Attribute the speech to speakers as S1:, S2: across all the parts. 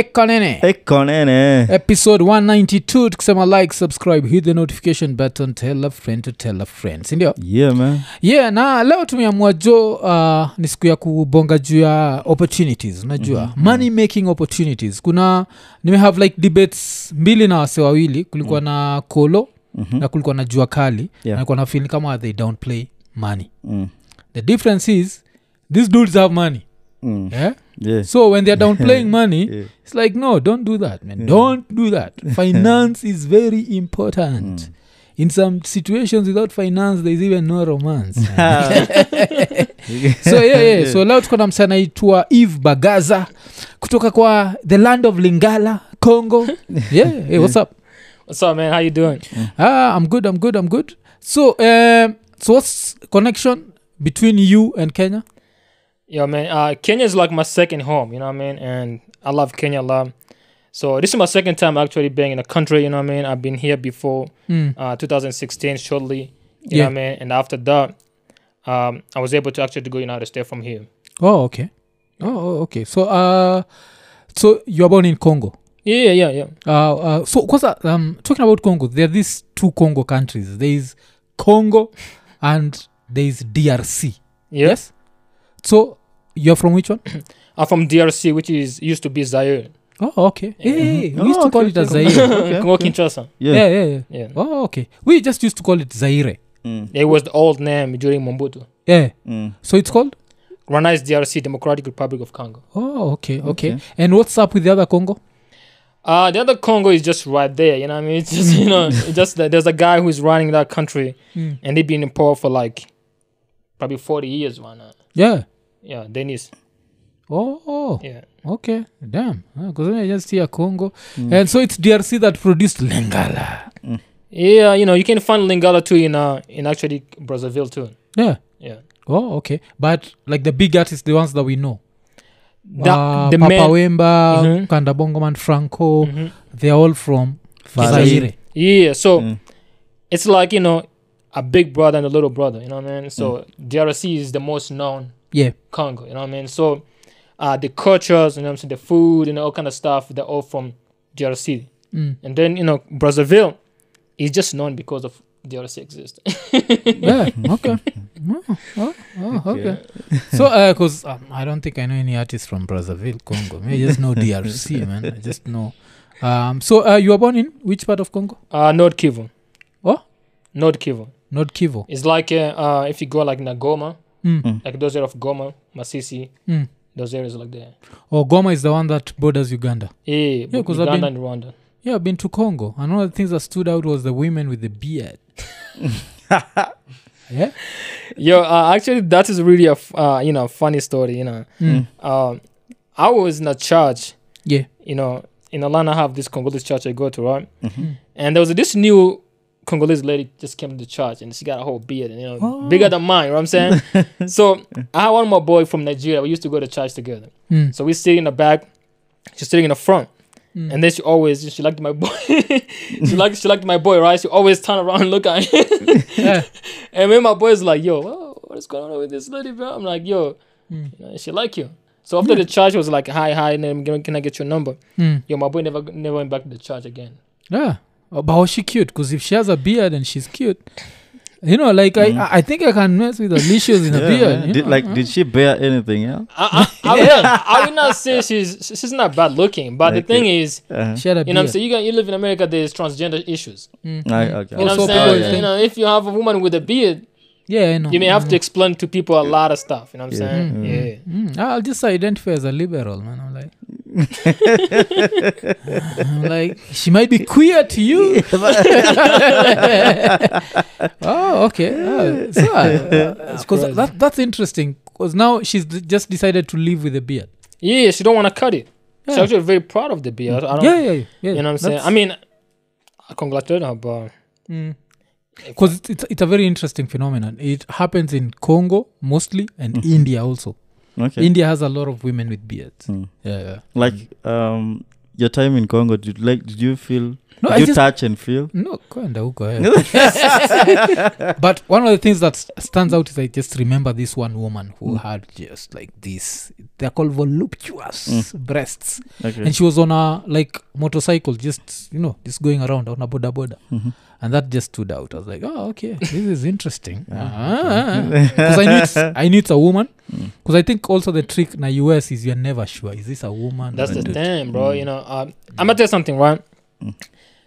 S1: ekanene
S2: ekonene
S1: episode 192 tukisema like subscribe hit the notification button tell a friend to tell a friend sindio
S2: yeah man
S1: yeah na leo tumeamua jo uh, ni siku ya kubonga juu ya opportunities unajua mm-hmm. money making opportunities kuna nimehave like debates mbili na wase wawili kulikuwa mm. na kolo
S2: Mhm.
S1: na kulikuwa na jua kali
S2: Yeah.
S1: na kulikuwa na feeling kama they don't play money
S2: Mm.
S1: the difference is these dudes have money
S2: Mm.
S1: yeah?
S2: yeah.
S1: So when they're downplaying money
S2: Yeah.
S1: it's like no don't do that man. Don't do that. Finance is very important. In some situations without finance there's even no romance so yeah, yeah. so lao tuko na msa anaitwa eve bagaza kutoka kwa the land of lingala congo. Yeah hey, what's up?
S3: What's up, man? How you doing?
S1: ah i'm good i'm good i'm good. So um, so what's connection between you and kenya
S3: Yo, man. Uh, Kenya is like my second home. You know what I mean? And I love Kenya a lot. So this is my second time actually being in a country. You know what I mean? I've been here before,
S1: mm.
S3: uh, 2016, shortly. You
S1: Yeah.
S3: know what I mean? And after that, um, I was able to actually go United States from here.
S1: oh okay oh, oh okay so uh so you're born in congo
S3: Yeah, yeah, yeah.
S1: Uh, uh, so kwanza um, talking about congo there are these two congo countries there is congo and there is drc
S3: Yeah.
S1: yes so you're from which one
S3: I'm from DRC, which is used to be Zaire.
S1: oh okay yeah, yeah, yeah. we
S2: Oh,
S1: used to call
S2: okay,
S1: it as zaire
S2: Okay,
S3: Congo
S2: okay.
S3: Kinshasa.
S2: yeah,
S1: yeah yeah yeah
S3: Yeah.
S1: oh okay we just used to call it zaire
S2: Mm.
S3: It was the old name during Mobutu.
S1: yeah
S2: Mm.
S1: so it's called
S3: Rwanda DRC, Democratic Republic of Congo.
S1: oh okay okay,
S2: Okay.
S1: and what's up with the other congo
S3: Uh, the other Congo is just right there. You know what I mean? It's just, you know, it's just that there's a guy who's running that country
S1: Mm.
S3: and they've been in power for like probably 40 years right now.
S1: yeah
S3: Yeah, Denis.
S1: oh, oh.
S3: Yeah.
S1: okay damn because i just hear congo and so it's drc that produced Lingala
S3: Yeah, you know, you can find Lingala too in uh in actually Brazzaville too.
S1: yeah
S3: Yeah.
S1: Oh, okay. But like the big artists, the ones that we know.
S3: That,
S1: uh,
S3: the
S1: Papa
S3: man,
S1: Wemba,
S3: Mhm.
S1: Kanda Bongoman, Franco,
S3: Mhm.
S1: they're all from
S2: Zaire.
S1: Zaire.
S3: Yeah, so
S2: Mm.
S3: it's like, you know, a big brother and a little brother, you know what I mean? So DRC is the most known
S1: Yeah.
S3: Congo, you know what I mean? So uh the cultures, you know what I'm saying, the food and all kind of stuff, they're all from DRC.
S1: Mm.
S3: And then, you know, Brazzaville is just known because of DRC exists.
S1: yeah. Okay. Oh, oh, oh, okay. So, because um, I don't think I know any artists from Brazzaville, Congo. Maybe I just know DRC, man. I just know. Um, so, uh, you were born in which part of Congo?
S3: uh Nord Kivu.
S1: What?
S3: Nord Kivu.
S1: Not Kivu.
S3: It's like uh, uh if you go like Nagoma,
S1: Mm.
S3: Like those areas of Goma, Masisi,
S1: Mm.
S3: those areas like there.
S1: Oh, Goma is the one that borders Uganda.
S3: Yeah,
S1: Yeah, 'cause I've
S3: Uganda
S1: been-
S3: and Rwanda.
S1: Yeah, I've been to Congo. And one of the things that stood out was the women with the beard. yeah?
S3: Yo, uh, actually, that is really a f- uh, you know funny story. You know,
S1: Mm.
S3: um, I was in a church.
S1: Yeah.
S3: You know, in Atlanta, I have this Congolese church I go to, right?
S2: Mhm.
S3: And there was this new Congolese lady just came to church, and she got a whole beard, and you know,
S1: Oh.
S3: bigger than mine. You know what I'm saying? so I had one more boy from Nigeria. We used to go to church together.
S1: Mm.
S3: So we sit in the back, she's sitting in the front.
S1: Mm.
S3: And then she always she liked my boy. she liked she liked my boy, right? She always turn around and look at him.
S1: Yeah.
S3: and then my boy's like, "Yo, what is going on with this lady, bro?" I'm like, "Yo,
S1: Mm.
S3: she like you." So after the church was like, "Hi, hi," and can I get your number?
S1: Mm.
S3: Yo, my boy never never went back to the church again.
S1: Yeah. Oh, But was she cute? Because if she has a beard and she's cute, you know, like
S2: Mm.
S1: I, I think I can mess with Alicia's in a
S2: Yeah,
S1: beard.
S2: man.
S1: you
S2: Did,
S1: know?
S2: like, did she bear anything? Yeah.
S3: I, I, I, would not, I would not say she's she's not bad looking, but the thing is,
S2: Uh-huh.
S1: she had a
S3: you know, what I'm saying you got you live in America. There's transgender issues.
S1: Mm,
S2: Right,
S1: mm.
S2: okay.
S3: You know what I'm
S1: people
S3: saying?
S1: think-
S3: You know, if you have a woman with a beard,
S1: yeah, I know.
S3: you may have
S1: Mm.
S3: to explain to people a lot of stuff. You know what I'm
S2: Yeah.
S3: saying?
S1: Mm,
S3: Yeah.
S1: Mm, I'll just identify as a liberal, man. I'm like, I'm like, she might be queer to you. oh, okay. Oh, so, uh, 'cause
S3: crazy.
S1: that, that's interesting. Because now she's d- just decided to live with a beard.
S3: Yeah, she don't want to cut it. She's
S1: Yeah.
S3: actually very proud of the beard. I don't,
S1: Yeah, yeah, yeah. yeah.
S3: You know what I'm saying? I mean, I congratulate her, but
S1: because it's, it's, it's a very interesting phenomenon it happens in congo mostly and india also
S2: Okay.
S1: india has a lot of women with beards
S2: Mm.
S1: yeah, yeah.
S2: like, um, your time in Congo, did like? Did you feel?
S1: No,
S2: did
S1: I
S2: you
S1: just
S2: touch and feel?
S1: no kwenda huko but one of the things that stands out is i just remember this one woman who had just like this they're called voluptuous breasts
S2: Okay.
S1: and she was on a like motorcycle just you know just going around on a boda boda
S2: Mhm.
S1: And that just stood out i was like oh okay this is interesting because i knew it's, i knew it's a woman
S2: Mm.
S1: because i think also the trick in the us is you're never sure is this a woman
S3: That's the thing, bro.
S2: Mm.
S3: You know, um, I'm gonna tell you something, right?
S2: Mm.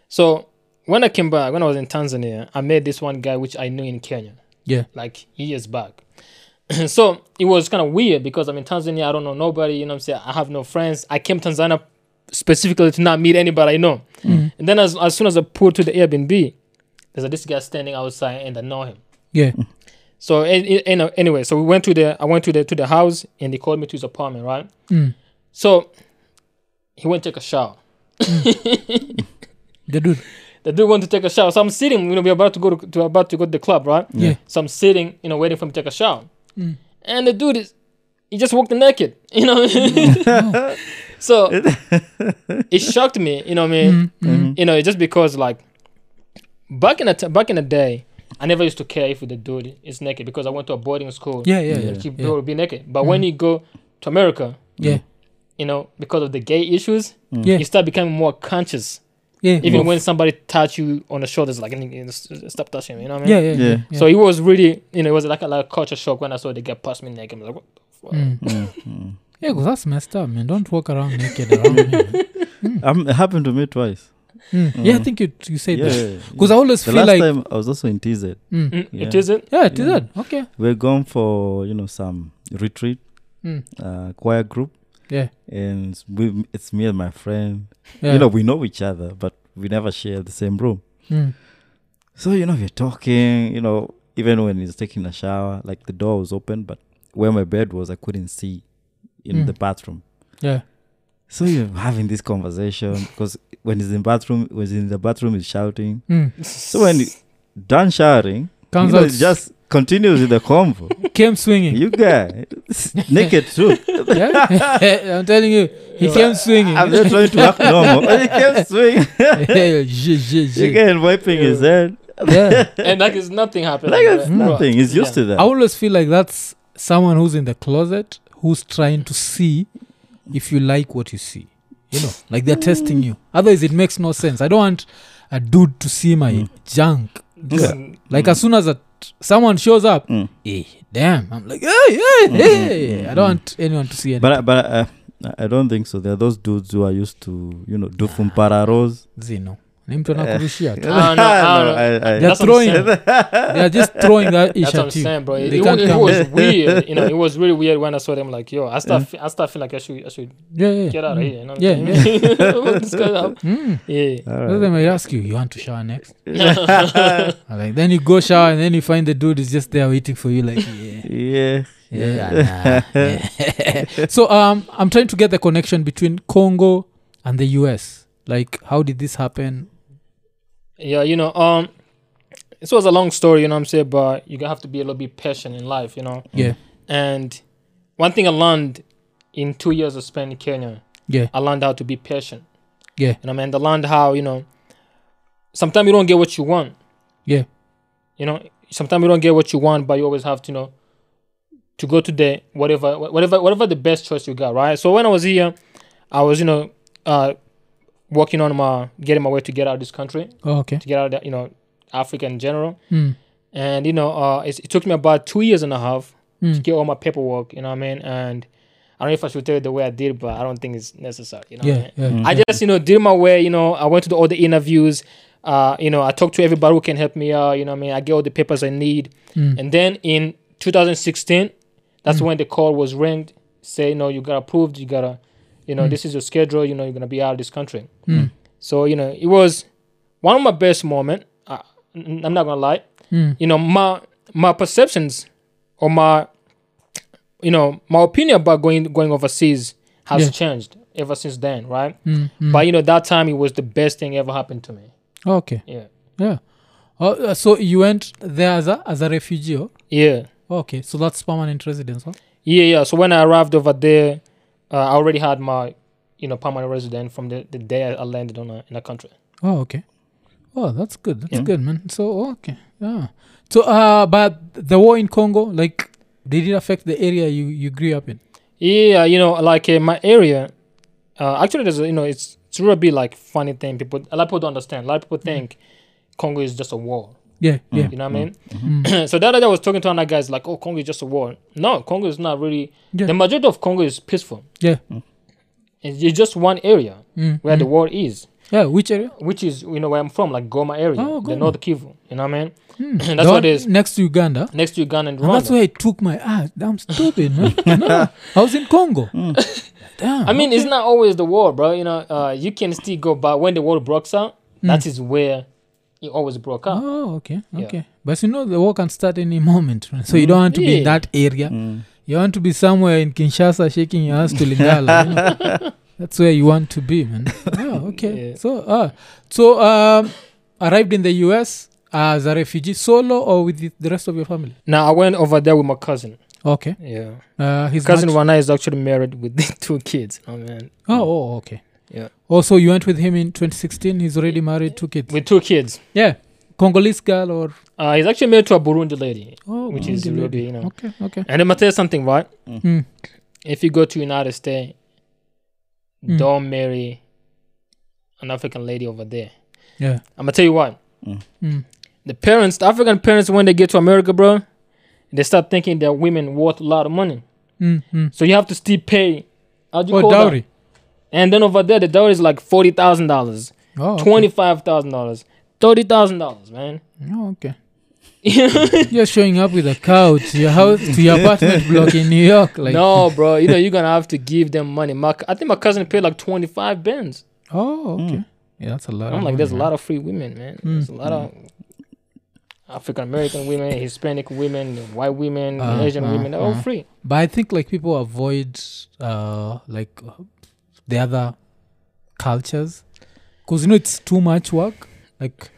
S3: So when I came back, when I was in Tanzania, I met this one guy which I knew in Kenya,
S1: yeah
S3: like years back. so it was kind of weird because I'm in Tanzania. I don't know nobody. You know, what I'm saying I have no friends. I came to Tanzania specifically to not meet anybody I know.
S1: Mhm.
S3: And then as as soon as I pulled to the Airbnb, there's a, this guy standing outside, and I know him.
S1: yeah
S3: So a- a- you know, anyway, so we went to the I went to the to the house, and they called me to his apartment, right?
S1: Mm.
S3: So he went to take a shower.
S1: the dude
S3: The dude went to take a shower. So I'm sitting, you know, we're about to go to, to about to go to the club, right?
S1: yeah
S3: So I'm sitting, you know, waiting for him to take a shower.
S1: Mm.
S3: And the dude is he just walked naked, you know. so it shocked me, you know what I mean?
S1: Mm, mm.
S3: You know, just because like back in the t- back in the day, I never used to care if the dude is naked because I went to a boarding school.
S1: yeah yeah
S2: Yeah.
S1: yeah
S3: He
S1: yeah,
S3: would be naked. But when you go to America,
S1: yeah.
S3: you know, because of the gay issues,
S1: yeah.
S3: you start becoming more conscious.
S1: yeah
S3: Even
S1: of-
S3: when somebody touch you on the shoulders, like you know, stop touching me, you know what I mean?
S1: yeah, yeah,
S2: Yeah.
S1: yeah.
S3: So it was really, you know, it was like a, like a culture shock when I saw the guy pass me naked. I'm like, what the fuck?
S1: Mm.
S2: Mm, mm.
S1: Yeah, because that's messed up, man. Don't walk around naked around me. man.
S2: Um, it happened to me twice.
S1: Mm. Yeah, I think you you said
S2: Yeah,
S1: that.
S2: yeah, yeah.
S1: Because I always
S2: the
S1: feel
S2: last
S1: like
S2: time I was also in TZ.
S1: mm.
S3: Mm,
S2: Yeah.
S3: It isn't.
S1: yeah, it is
S2: Yeah.
S1: Okay.
S2: We're going for you know some retreat,
S1: Mm.
S2: uh, choir group,
S1: Yeah.
S2: and we it's me and my friend.
S1: Yeah.
S2: You know we know each other, but we never share the same room.
S1: Mm.
S2: So you know we're talking. You know even when he's taking a shower, like the door was open, but where my bed was, I couldn't see in
S1: Mm.
S2: the bathroom.
S1: Yeah.
S2: So you're having this conversation because when he's in bathroom, when he's in the bathroom, he's shouting.
S1: Mm.
S2: So when he done shouting,
S1: Comes
S2: you know,
S1: out
S2: it just continues with the convo.
S1: came swinging.
S2: you guy, naked too.
S1: yeah? I'm telling you, he came swinging.
S2: I'm just trying to act normal. But he kept swinging
S1: yeah,
S2: again, wiping his head.
S1: yeah.
S3: and like it's nothing happened.
S2: Like it's
S3: bro.
S2: nothing. He's used
S3: Yeah.
S2: to that.
S1: I always feel like that's someone who's in the closet who's trying to see if you like what you see. You know, like they're testing you. Otherwise, it makes no sense. I don't want a dude to see my
S2: Mm.
S1: junk.
S3: yeah.
S1: Like as soon as a, someone shows up,
S2: Mm.
S1: hey, damn, I'm like, hey, hey, hey. I don't want anyone to see anything.
S2: But I- but uh, I don't think so. There are those dudes who are used to you know do fumpararos.
S1: Zino. Ni mtu anakurushia tu.
S3: I don't I.
S2: I- I-
S1: They're
S3: That's what I'm
S1: throwing.
S3: saying.
S1: They are just throwing that ish
S3: That's what I'm
S1: at you.
S3: saying, bro. It,
S1: They
S3: it,
S1: can't
S3: it
S1: come.
S3: was weird. You know, it was really weird when I saw them. Like, yo, I start, fe- I hmm. start feeling like I should, I should
S1: Yeah, yeah.
S3: get out of
S1: hmm.
S3: here. You know what
S1: Yeah,
S3: I'm saying? What this guy?
S1: Mm.
S3: Yeah.
S2: All
S1: Then
S2: right.
S1: they might ask you, you want to shower next? like then you go shower and then you find the dude is just there waiting for you. Like yeah,
S2: Yeah.
S1: yeah. nah, yeah. so um, I'm trying to get the connection between Congo and the US. Like, how did this happen?
S3: Yeah, you know, um, this was a long story, you know what I'm saying, but you gotta have to be a little bit patient in life, you know.
S1: Yeah,
S3: And one thing I learned in two years of spending in Kenya,
S1: yeah,
S3: I learned how to be patient.
S1: yeah,
S3: You know, I mean, I learned how, you know, sometimes you don't get what you want.
S1: yeah,
S3: You know, sometimes you don't get what you want, but you always have to, you know, to go to the whatever, whatever, whatever the best choice you got, right? So when I was here, I was, you know, uh, working on my getting my way to get out of this country,
S1: oh, okay.
S3: to get out of, the, you know, Africa in general.
S1: Mm.
S3: And you know, uh, it's, it took me about two years and a half to
S1: Mm.
S3: get all my paperwork. You know what I mean? And I don't know if I should tell you the way I did, but I don't think it's necessary. You know, what I
S1: Yeah,
S3: mean?
S1: yeah.
S2: Mm.
S3: I just you know did my way. You know, I went to the, all the interviews. Uh, you know, I talked to everybody who can help me out. You know, what I mean, I get all the papers I need.
S1: Mm.
S3: And then in 2016, that's
S1: Mm.
S3: when the call was ringed. Say, no, you got approved. You gotta, you know,
S1: Mm.
S3: this is your schedule. You know, you're gonna be out of this country.
S1: Mm.
S3: So you know, it was one of my best moment. Uh, n- I'm not gonna lie
S1: Mm.
S3: you know my my perceptions or my you know my opinion about going going overseas has
S1: Yeah.
S3: changed ever since then right
S1: Mm. Mm.
S3: but you know that time it was the best thing ever happened to me
S1: okay,
S3: yeah
S1: yeah. Oh, uh, so you went there as a as a refugee? Oh?
S3: yeah
S1: Okay, so that's permanent residence. Huh?
S3: yeah yeah so when i arrived over there uh, i already had my you know, permanent resident from the, the day I, landed on a, in a country.
S1: Oh, okay. Oh, that's good. That's
S3: Yeah.
S1: good, man. So, okay. Yeah. So, uh, but the war in Congo, like, did it affect the area you, you grew up in?
S3: Yeah, you know, like in my area, uh, actually, there's a, you know, it's it's really be like funny thing. People, a lot of people don't understand. A lot of people think Congo is just a war.
S1: Yeah, yeah.
S3: You know what I mean?
S1: Mm.
S3: so the other day I was talking to another guys like, oh, Congo is just a war. No, Congo is not really.
S1: Yeah.
S3: The majority of Congo is peaceful.
S1: Yeah.
S3: It's it's just one area
S1: Mm,
S3: where the
S1: mm.
S3: war is,
S1: Yeah, which area?
S3: which is you know where I'm from, like Goma area,
S1: Oh,
S3: the North Kivu. You know what I mean?
S1: Hmm.
S3: That's
S1: The
S3: what it is.
S1: Next to Uganda.
S3: Next to Uganda and
S1: And that's
S3: Rwanda.
S1: where I took my ass. Damn stupid, man. no, I was in Congo. Damn.
S3: I mean, it's not always the war, bro. You know, uh, you can still go back when the war breaks out. That is where it always broke up
S1: Oh, okay,
S3: Yeah.
S1: But you know, the war can start any moment. right? So you don't want to be in that area.
S2: Mm.
S1: You want to be somewhere in Kinshasa shaking your ass to Lingala. you know? That's where you want to be, man. Oh, okay.
S3: Yeah.
S1: So, uh, so um, arrived in the US as a refugee solo or with the, the rest of your family?
S3: Now I went over there with my cousin.
S1: Okay.
S3: Yeah,
S1: Uh, his
S3: cousin Rana is actually married with two kids. Oh man,
S1: Oh, oh, okay.
S3: Yeah.
S1: Also, you went with him in 2016. He's already married, two kids.
S3: with two kids.
S1: Yeah. Congolese girl or
S3: Uh, he's actually married to a Burundi lady,
S1: oh,
S3: which is
S1: Burundi
S3: really
S1: lady.
S3: you know.
S1: okay, okay.
S3: And I'm gonna tell you something, right?
S1: Mm.
S3: If you go to United States,
S1: Mm.
S3: don't marry an African lady over there.
S1: Yeah.
S3: I'm gonna tell you what.
S1: Mm.
S3: The parents, the African parents, when they get to America, bro, they start thinking that women worth a lot of money.
S1: Mm, mm.
S3: So you have to still pay. How do you
S1: Oh,
S3: call that?
S1: Dowry.
S3: And then over there, the dowry is like forty thousand dollars,
S1: Oh, okay.
S3: twenty five thousand dollars, thirty thousand dollars, man.
S1: Oh, okay. You're showing up with a couch to your house to your apartment block in New York, like
S3: no, bro, you know you're gonna have to give them money. My, I think my cousin paid like twenty five bands.
S1: Oh, okay. Yeah, that's a lot.
S3: I'm
S1: of
S3: like, there's a lot of free women, man. There's a lot of African American women, Hispanic women, white women,
S1: Uh,
S3: Asian
S1: uh,
S3: women. They're all
S1: uh.
S3: free.
S1: But I think like people avoid uh like the other cultures because you know it's too much work. Like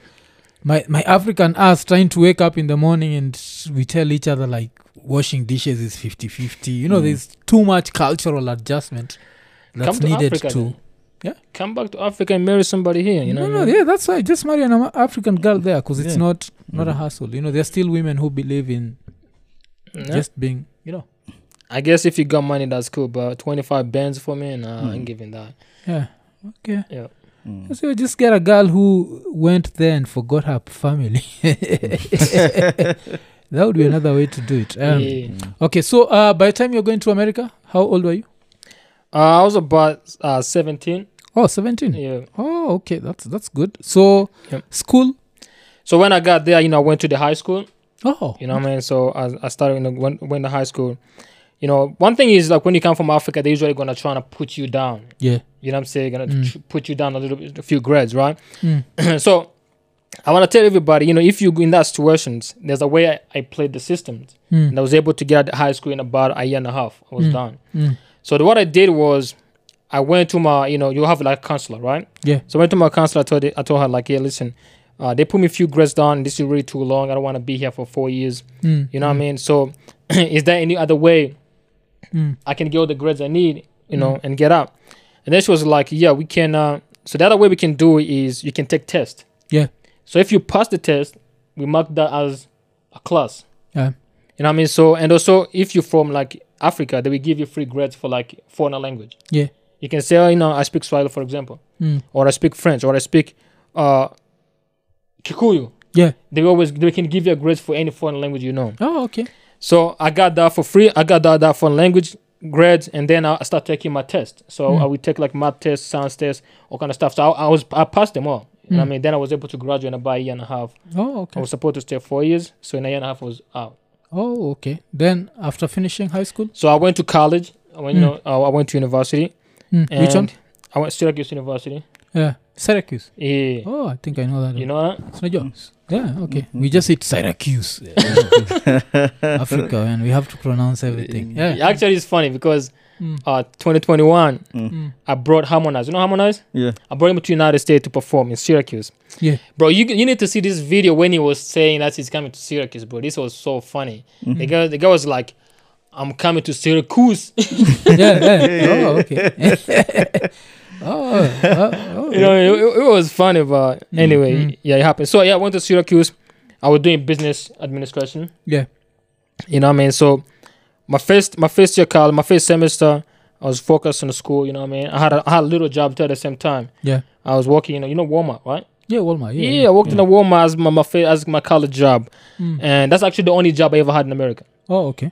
S1: my my African ass trying to wake up in the morning and we tell each other like washing dishes is 50-50. You know,
S2: Mm.
S1: there's too much cultural adjustment that's
S3: to
S1: needed
S3: Africa
S1: to.
S3: then.
S1: Yeah.
S3: Come back to Africa and marry somebody here. You know.
S1: no, no, yeah, that's why. Just marry an African girl there because it's
S2: Yeah.
S1: not not a
S2: Mhm.
S1: hassle. You know, there's still women who believe in
S3: Yeah.
S1: just being, you know,
S3: I guess if you got money, that's cool. But 25 bands for me, nah,
S2: Mm.
S3: giving that.
S1: yeah, okay.
S2: Mm.
S1: So just get a girl who went there and forgot her family. that would be another way to do it. Um,
S3: yeah.
S1: Okay, so uh, by the time you're going to America, how old were you?
S3: Uh, I was about uh, 17.
S1: Oh, 17.
S3: Yeah.
S1: Oh, okay, that's that's good. So school.
S3: So when I got there, you know, I went to the high school.
S1: Oh,
S3: You know what I mean? So I, I started, you know, when, went to high school. You know, one thing is like when you come from Africa, they're usually gonna try to put you down.
S1: yeah.
S3: You know what I'm saying? Gonna
S1: Mm.
S3: tr- put you down a little bit, a few grades, right?
S1: Mm.
S3: so I want to tell everybody, you know, if you go in that situations, there's a way I, I played the systems,
S1: Mm.
S3: and I was able to get out of high school in about a year and a half. I was
S1: Mm.
S3: done.
S1: Mm.
S3: So the, what I did was, I went to my, you know, you have like a counselor, right?
S1: Yeah.
S3: So I went to my counselor. I told, it, I told her like, yeah, listen, uh, they put me a few grades down. This is really too long. I don't want to be here for four years.
S1: Mm.
S3: You know what I mean? So, is there any other way
S1: Mm.
S3: I can get all the grades I need, you know, and get out? And then she was like, yeah, we can. Uh, so the other way we can do it is you can take test.
S1: Yeah.
S3: So if you pass the test, we mark that as a class.
S1: Yeah.
S3: You know what I mean? So and also if you're from like Africa, they will give you free grades for like foreign language.
S1: Yeah.
S3: You can say, oh, you know, I speak Swahili, for example,
S1: Mm.
S3: or I speak French, or I speak uh, Kikuyu.
S1: Yeah.
S3: They always they can give you a grade for any foreign language you know.
S1: Oh, okay.
S3: So I got that for free. I got that, that foreign language grades, and then I start taking my test. So
S1: Mm.
S3: I would take like math tests, science tests, all kind of stuff. So I, I was I passed them all. What I
S1: Mm.
S3: mean? Then I was able to graduate in about a year and a half.
S1: Oh, okay.
S3: I was supposed to stay four years, so in a year and a half I was out.
S1: Oh, okay. Then after finishing high school,
S3: So I went to college. I went,
S1: Mm.
S3: you know, uh, I went to university.
S1: mm. Which one?
S3: I went to Syracuse University.
S1: Yeah, Syracuse.
S3: Yeah.
S1: Oh, I think I know that.
S3: You know that?
S1: It's not yours. Yeah, okay. We just hit Syracuse. Africa, and we have to pronounce everything. Yeah.
S3: Actually, it's funny because
S1: Mm.
S3: uh, 2021,
S1: Mm.
S3: I brought Harmonize. You know Harmonize?
S2: Yeah.
S3: I brought him to United States to perform in Syracuse.
S1: Yeah.
S3: Bro, you you need to see this video when he was saying that he's coming to Syracuse, bro. This was so funny.
S1: Mm-hmm.
S3: The guy the guy was like, I'm coming to Syracuse.
S1: yeah, yeah. Oh, okay. Oh, oh, oh,
S3: you know, it, it was funny, but anyway,
S1: mm.
S3: yeah, it happened. So yeah, I went to Syracuse. I was doing business administration.
S1: yeah.
S3: You know what I mean? So my first my first year college, my first semester, I was focused on the school. You know what I mean? I had a, I had a little job too at the same time.
S1: Yeah.
S3: I was working. You know, you know Walmart, right?
S1: Yeah, Walmart. Yeah,
S3: Yeah, I worked in a Walmart as my, my as my college job,
S1: Mm.
S3: and that's actually the only job I ever had in America.
S1: Oh, okay.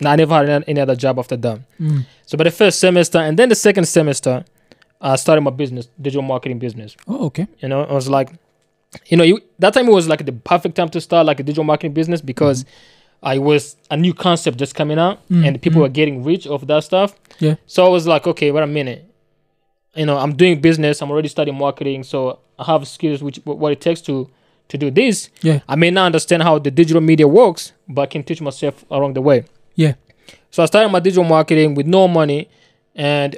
S3: No, I never had any- any other job after that.
S1: Mm.
S3: So by the first semester, and then the second semester, I started my business, digital marketing business.
S1: Oh, okay.
S3: You know, I was like, you know, you that time it was like the perfect time to start like a digital marketing business because I was a new concept just coming out
S1: Mm,
S3: and people
S1: mm.
S3: were getting rich off that stuff.
S1: Yeah.
S3: So I was like, okay, wait a minute. You know, I'm doing business. I'm already studying marketing, so I have skills which what it takes to to do this.
S1: Yeah.
S3: I may not understand how the digital media works, but I can teach myself along the way.
S1: Yeah.
S3: So I started my digital marketing with no money, and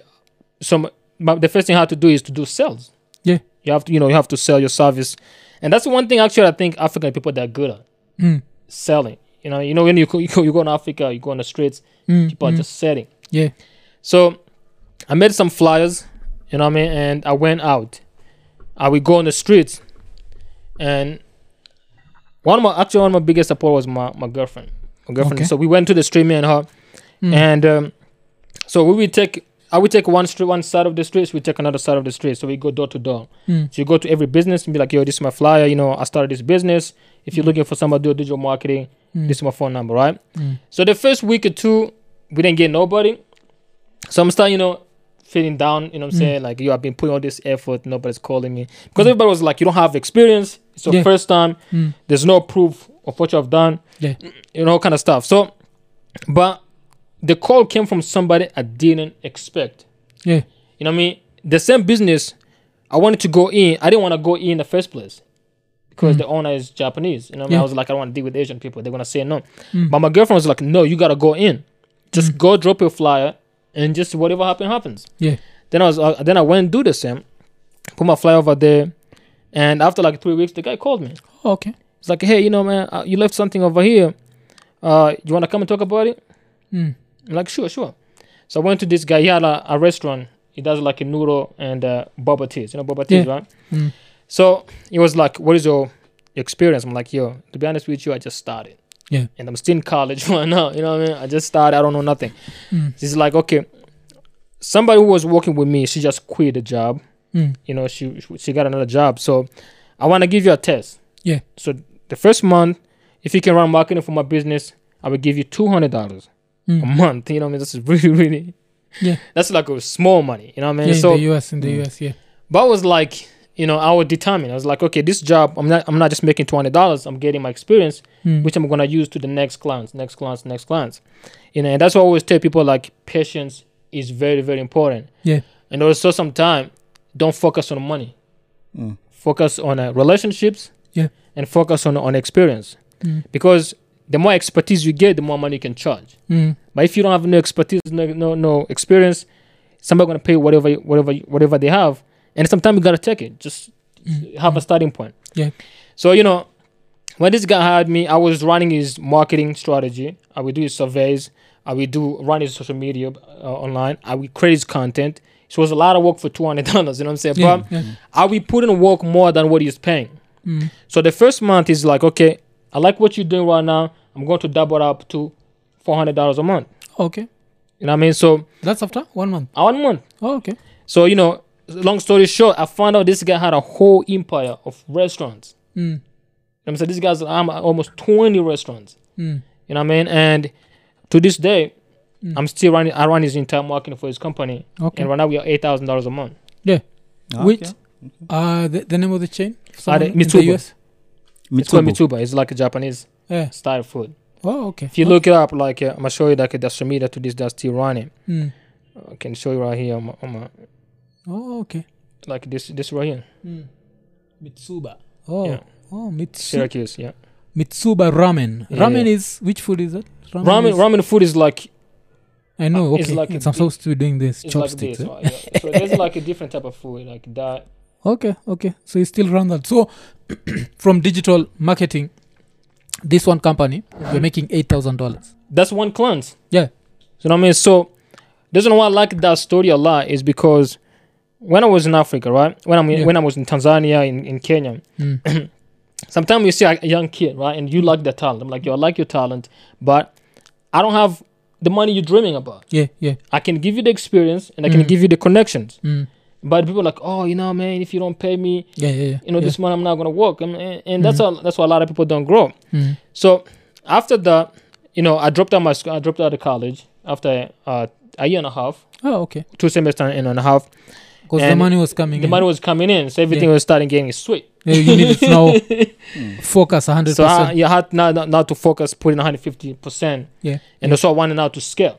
S3: so my, the first thing you have to do is to do sales.
S1: Yeah.
S3: You have to, you know, you have to sell your service, and that's one thing actually I think African people they're good at
S1: Mm.
S3: selling. You know, you know when you go, you go, you go in Africa, you go on the streets,
S1: Mm.
S3: people are
S1: mm.
S3: just selling.
S1: Yeah.
S3: So I made some flyers, you know what I mean, and I went out. I would go on the streets, and one of my actually one of my biggest support was my, my girlfriend. My girlfriend.
S1: Okay.
S3: So we went to the street, me and her,
S1: Mm.
S3: and um, so we would take. I would take one street, one side of the street. We take another side of the street. So we go door to door.
S1: Mm.
S3: So you go to every business and be like, "Yo, this is my flyer. You know, I started this business. If you're looking for somebody to do digital marketing,
S1: Mm.
S3: this is my phone number, right?"
S1: Mm.
S3: So the first week or two, we didn't get nobody. So I'm starting, you know, feeling down. You know what I'm saying? Like, yo, I've been putting all this effort, nobody's calling me because everybody was like, you don't have experience. It's your
S1: Yeah.
S3: first time. There's no proof of what you have done.
S1: Yeah.
S3: You know, kind of stuff. So, but the call came from somebody I didn't expect.
S1: Yeah.
S3: You know what I mean? The same business I wanted to go in. I didn't want to go in the first place because
S1: Mm.
S3: the owner is Japanese. You know what I mean?
S1: Yeah.
S3: I was like, I don't want to deal with Asian people. They're gonna say no.
S1: Mm.
S3: But my girlfriend was like, No, you gotta go in. Just go drop your flyer and just whatever happens happens.
S1: Yeah.
S3: Then I was uh, then I went and do the same. Put my flyer over there, and after like three weeks, the guy called me.
S1: Oh, okay.
S3: It's like, Hey, you know, man, uh, you left something over here. Uh, you wanna come and talk about it?
S1: Mm.
S3: I'm like, sure, sure. So I went to this guy. A, a restaurant. He does like a noodle and uh, boba teas. You know boba teas,
S1: Yeah.
S3: right?
S1: Mm.
S3: So he was like, "What is your experience?" I'm like, "Yo, to be honest with you, I just started.
S1: Yeah.
S3: And I'm still in college right now. You know what I mean? I just started. I don't know nothing."
S1: Mm.
S3: He's like, "Okay." Somebody who was working with me, she just quit the job.
S1: Mm.
S3: You know, she she got another job. So I want to give you a test.
S1: Yeah.
S3: So the first month, if you can run marketing for my business, I will give you two hundred dollars a
S1: Mm.
S3: month. You know what I mean? This is really, really
S1: Yeah.
S3: That's like a small money. You know what I mean?
S1: Yeah,
S3: so
S1: in the US, in the
S2: Mm.
S1: US, yeah.
S3: but I was like, you know, I was determined. I was like, okay, this job, I'm not I'm not just making twenty dollars, I'm getting my experience,
S1: Mm.
S3: which I'm gonna use to the next clients, next clients, next clients. You know, and that's why I always tell people like patience is very, very important.
S1: Yeah.
S3: And also sometimes don't focus on money.
S2: Mm.
S3: Focus on uh, relationships.
S1: Yeah.
S3: And focus on on experience.
S1: Mm.
S3: Because the more expertise you get, the more money you can charge.
S1: Mm.
S3: But if you don't have no expertise, no no, no experience, somebody gonna pay whatever whatever whatever they have, and sometimes you gotta take it. Just
S1: Mm.
S3: have a starting point.
S1: Yeah.
S3: So you know, when this guy hired me, I was running his marketing strategy. I would do his surveys. I would do run his social media uh, online. I would create his content. So it was a lot of work for two hundred dollars. You know what I'm saying?
S1: Yeah,
S3: But
S1: yeah.
S3: I would put in work more than what he's paying.
S1: Mm.
S3: So the first month is like, okay, I like what you're doing right now. I'm going to double it up to four hundred dollars a month.
S1: Okay.
S3: You know what I mean? So
S1: That's after one month.
S3: I one month.
S1: Oh, okay.
S3: So you know, long story short, I found out this guy had a whole empire of restaurants.
S1: Mm.
S3: You know what I'm saying this guy's um, almost 20 restaurants.
S1: Mm.
S3: You know what I mean? And to this day,
S1: Mm.
S3: I'm still running. I run his entire marketing for his company,
S1: Okay.
S3: and right now we are eight thousand dollars a month. Yeah.
S1: Which uh the, the name of the chain? Someone
S3: the
S1: in the
S3: Mitsuba.
S1: US?
S3: It's called
S2: Mitsubo.
S3: Mitsuba. It's like a Japanese
S1: Yeah.
S3: style food.
S1: Oh, okay.
S3: If you
S1: Oh,
S3: look it up, like uh, I'm gonna show you like the social media to this that's still running.
S1: Mm.
S3: I can show you right here. On my, on my,
S1: Oh, okay.
S3: like this, this right here,
S1: Mm. Mitsuba. Oh.
S3: Yeah.
S1: Oh, Mitsu-
S3: Syracuse. Yeah.
S1: Mitsuba ramen.
S3: Yeah,
S1: ramen is which food is that?
S3: Ramen,
S1: is-
S3: ramen food is like
S1: I know.
S3: uh, it's
S1: Okay.
S3: like
S1: It's- I'm supposed to be doing this
S3: it's like
S1: chopsticks.
S3: this.
S1: eh?
S3: right? Yeah. So there's like a different type of food like that.
S1: Okay, okay. So you still run that. So from digital marketing, this one company, you're making eight thousand dollars.
S3: That's one client.
S1: Yeah.
S3: You what I mean? So the reason why I like that story a lot is because when I was in Africa, right? When I'm
S1: Yeah.
S3: when I was in Tanzania, in, in Kenya,
S1: Mm.
S3: sometimes you see a, young kid, right? And you like their talent. I'm like, yo, I like your talent, but I don't have the money you're dreaming about.
S1: Yeah, yeah.
S3: I can give you the experience and I can
S1: Mm.
S3: give you the connections.
S1: Mm.
S3: But people are like, oh, you know, man, if you don't pay me,
S1: Yeah, yeah, yeah.
S3: you know,
S1: yeah.
S3: this month I'm not gonna work. And, and, and that's all. That's why a lot of people don't grow.
S1: Mm.
S3: So after that, you know, I dropped out my school. I dropped out of college after uh, a year and a half,
S1: Oh, okay.
S3: two semesters and a half.
S1: Because the money was coming
S3: The
S1: in.
S3: money was coming in, so everything was starting getting sweet.
S1: Yeah, you needed to now focus 100%.
S3: So I, you had now, now, to focus, putting 150 percent,
S1: yeah.
S3: and also I wanted now to scale.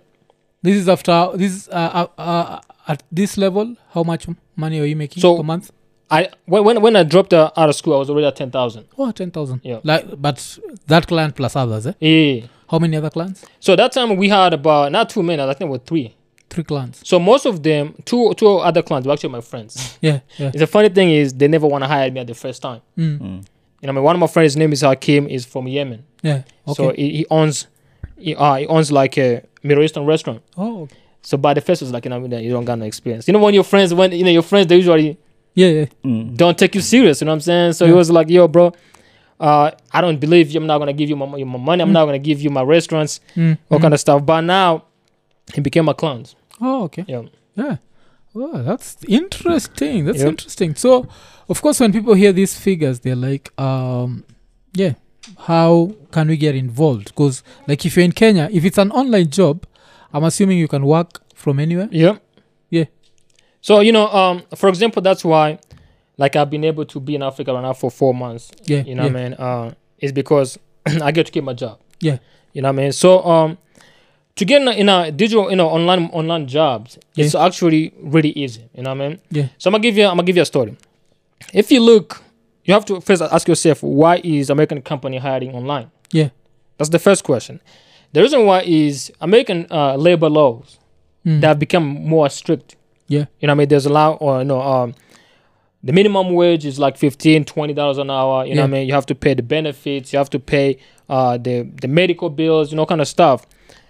S1: This is after, this uh, uh, uh, at this level, how much money are you making
S3: So-
S1: per month?
S3: I when when, when I dropped uh, out of school, I was already at ten thousand.
S1: Oh, 10,000.
S3: Yeah.
S1: Like, but that client plus others, eh?
S3: Yeah.
S1: How many other clients?
S3: So that time we had about not too many. I think it was three.
S1: Three clients.
S3: So most of them, two two other clients were actually my friends.
S1: Yeah, yeah.
S3: It's a funny thing is they never want to hire me at the first time.
S1: Mm.
S2: Mm.
S3: You know, what I mean, one of my friends' his name is Hakim. is from Yemen.
S1: Yeah. Okay.
S3: So he, he owns he, uh, he owns like a Middle Eastern restaurant.
S1: oh, okay.
S3: So by the first was like, you know, you don't got no experience. You know, when your friends, when you know your friends, they usually
S1: Yeah, yeah.
S2: Mm.
S3: don't take you serious. You know what I'm saying? So he was like, yo, bro, uh, I don't believe you. I'm not gonna give you my, my money. I'm
S1: Mm.
S3: not gonna give you my restaurants,
S1: Mm.
S3: all
S1: mm.
S3: kind of stuff. But now he became a client.
S1: Oh, okay.
S3: Yeah.
S1: Yeah. Oh, that's interesting. That's
S3: Yep.
S1: interesting. So, of course, when people hear these figures, they're like, um, yeah, how can we get involved? Because, like, if you're in Kenya, if it's an online job, I'm assuming you can work from anywhere.
S3: Yeah.
S1: Yeah.
S3: So you know, um, for example, that's why, like, I've been able to be in Africa right now for four months.
S1: Yeah.
S3: You know,
S1: yeah.
S3: what I mean, uh, it's because I get to keep my job.
S1: Yeah.
S3: You know, what I mean, so um, to get in a, in a digital, you know, online online jobs, it's actually really easy. You know, what I mean.
S1: Yeah.
S3: So I'm gonna give you, I'm gonna give you a story. If you look, you have to first ask yourself, why is American company hiring online?
S1: Yeah.
S3: That's the first question. The reason why is American uh, labor laws
S1: Mm.
S3: that have become more strict.
S1: Yeah.
S3: You know what I mean? There's a lot or you know, um the minimum wage is like 15 20 dollars an hour. You know what I mean? You have to pay the benefits, you have to pay uh the the medical bills, you know, kind of stuff.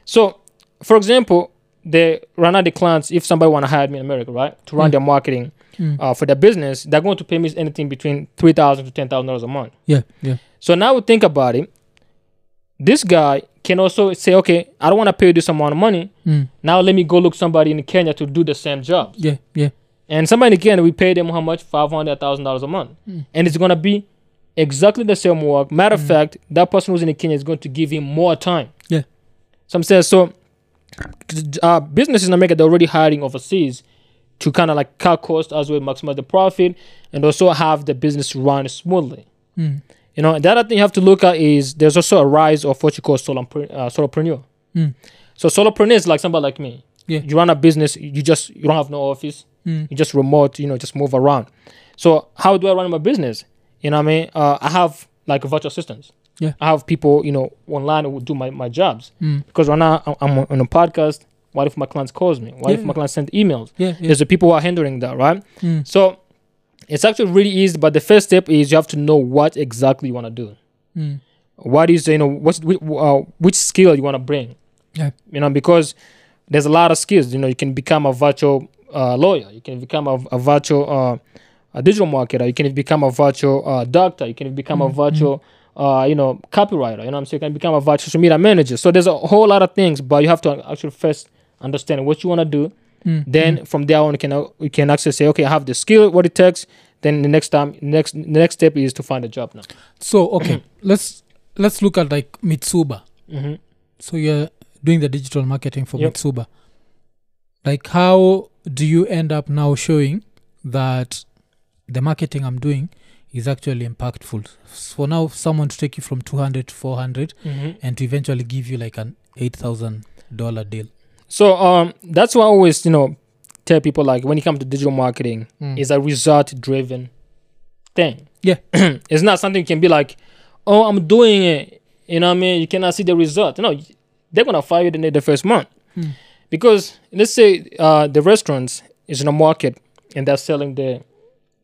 S3: So for example, the right now the clients, if somebody wanna hire me in America, right? To run
S1: Mm.
S3: their marketing
S1: Mm.
S3: uh, for their business, they're going to pay me anything between three thousand to ten thousand dollars a month.
S1: yeah. Yeah.
S3: So now we think about it. This guy can also say, okay, I don't want to pay you this amount of money.
S1: Mm.
S3: Now let me go look somebody in Kenya to do the same job.
S1: Yeah. Yeah.
S3: And somebody in Kenya, we pay them how much? Five hundred thousand dollars a month,
S1: Mm.
S3: and it's gonna be exactly the same work. Matter of fact, that person who's in Kenya is going to give him more time.
S1: Yeah.
S3: So I'm saying so. Uh, businesses in America they're already hiring overseas to kind of like cut costs as well, maximize the profit, and also have the business run smoothly.
S1: Mm.
S3: You know, the other thing you have to look at is there's also a rise of what you call solopre- uh, solopreneur.
S1: Mm.
S3: So solopreneur is like somebody like me.
S1: Yeah.
S3: You run a business, you just you don't have no office,
S1: Mm.
S3: you just remote, you know, just move around. So how do I run my business? You know what I mean? Uh, I have like virtual assistants.
S1: Yeah.
S3: I have people, you know, online who do my, my jobs.
S1: Mm.
S3: Because right now I'm- on a podcast. What if my clients calls me? What if
S1: Yeah.
S3: my clients send emails?
S1: Yeah. Yeah.
S3: There's the people who are handling that, right?
S1: Mm.
S3: So it's actually really easy, but the first step is you have to know what exactly you want to do.
S1: Mm.
S3: What is you know what's uh, which skill you want to bring?
S1: Yeah.
S3: You know because there's a lot of skills. You know you can become a virtual uh, lawyer. You can become a, a virtual uh, a digital marketer. You can become a virtual uh, doctor. You can become a
S1: Mm,
S3: virtual uh, you know copywriter. You know what I'm saying? You can become a virtual social media manager. So there's a whole lot of things, but you have to actually first understand what you want to do.
S1: Mm.
S3: Then from there on, you can you can actually say, okay, I have the skill, what it takes. Then the next time, next the next step is to find a job now.
S1: So okay, let's let's look at like Mitsuba.
S3: hmm
S1: So you're doing the digital marketing for
S3: Yep.
S1: Mitsuba. Like how do you end up now showing that the marketing I'm doing is actually impactful? For now, someone to take you from 200 to 400
S3: hmm
S1: and to eventually give you like an $8,000 deal.
S3: So um, that's why I always you know tell people like when it comes to digital marketing,
S1: Mm.
S3: it's a result driven thing.
S1: Yeah.
S3: it's not something you can be like, oh, I'm doing it. You know what I mean? You cannot see the result. No, they're gonna fire you in the first month
S1: Mm.
S3: because let's say uh, the restaurants is in a market and they're selling the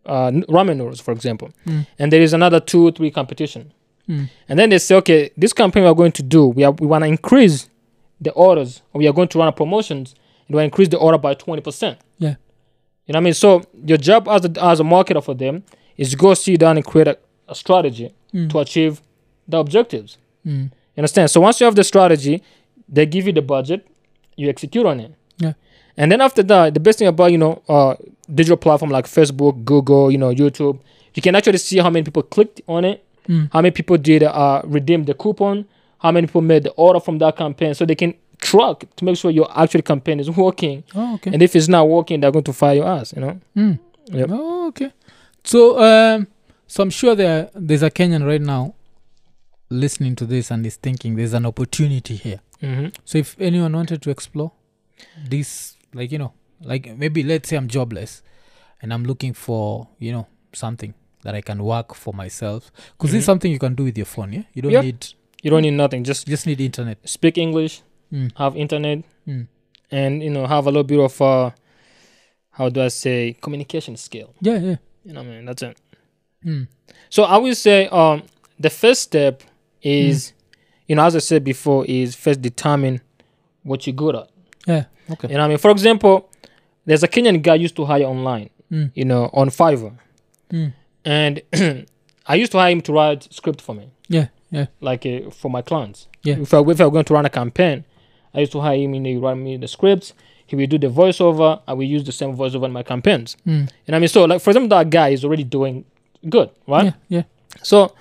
S3: uh, ramen noodles, for example,
S1: Mm.
S3: and there is another two three competition.
S1: Mm.
S3: And then they say, okay, this campaign we're going to do, we are, we want to increase the orders, or we are going to run a promotions, and we increase the order by twenty percent.
S1: Yeah.
S3: You know what I mean? So your job as a as a marketer for them is to go sit down and create a, a strategy to achieve the objectives.
S1: Mm.
S3: You understand? So once you have the strategy, they give you the budget, you execute on it.
S1: Yeah.
S3: And then after that, the best thing about you know uh, digital platform like Facebook, Google, you know YouTube, you can actually see how many people clicked on it,
S1: Mm.
S3: how many people did uh, redeem the coupon, how many people made the order from that campaign, so they can track to make sure your actual campaign is working.
S1: Oh, okay.
S3: And if it's not working, they're going to fire your ass. You know.
S1: Mm.
S3: Yep.
S1: Oh, okay. So, um, so I'm sure there there's a Kenyan right now listening to this and is thinking there's an opportunity here.
S3: Mm-hmm.
S1: So, if anyone wanted to explore this, like you know, like maybe let's say I'm jobless and I'm looking for you know something that I can work for myself because this is
S3: Mhm.
S1: something you can do with your phone. Yeah, you don't
S3: Yeah.
S1: need
S3: You don't need nothing. Just
S1: you just need internet.
S3: speak English,
S1: Mm.
S3: have internet,
S1: Mm.
S3: and you know have a little bit of uh, how do I say communication skill.
S1: Yeah, yeah.
S3: You know, what I mean that's it.
S1: Mm.
S3: So I will say um the first step is you know as I said before is first determine what you're good at.
S1: Yeah. Okay.
S3: You know what I mean? For example, there's a Kenyan guy used to hire online,
S1: Mm.
S3: you know, on Fiverr.
S1: Mm.
S3: And I used to hire him to write script for me.
S1: Yeah. Yeah.
S3: like uh, for my clients.
S1: Yeah.
S3: If I if I were going to run a campaign, I used to hire him and he write me the scripts. He will do the voiceover. I will use the same voiceover in my campaigns.
S1: Mm.
S3: What I mean? So like for example, that guy is already doing good, right?
S1: Yeah. Yeah.
S3: So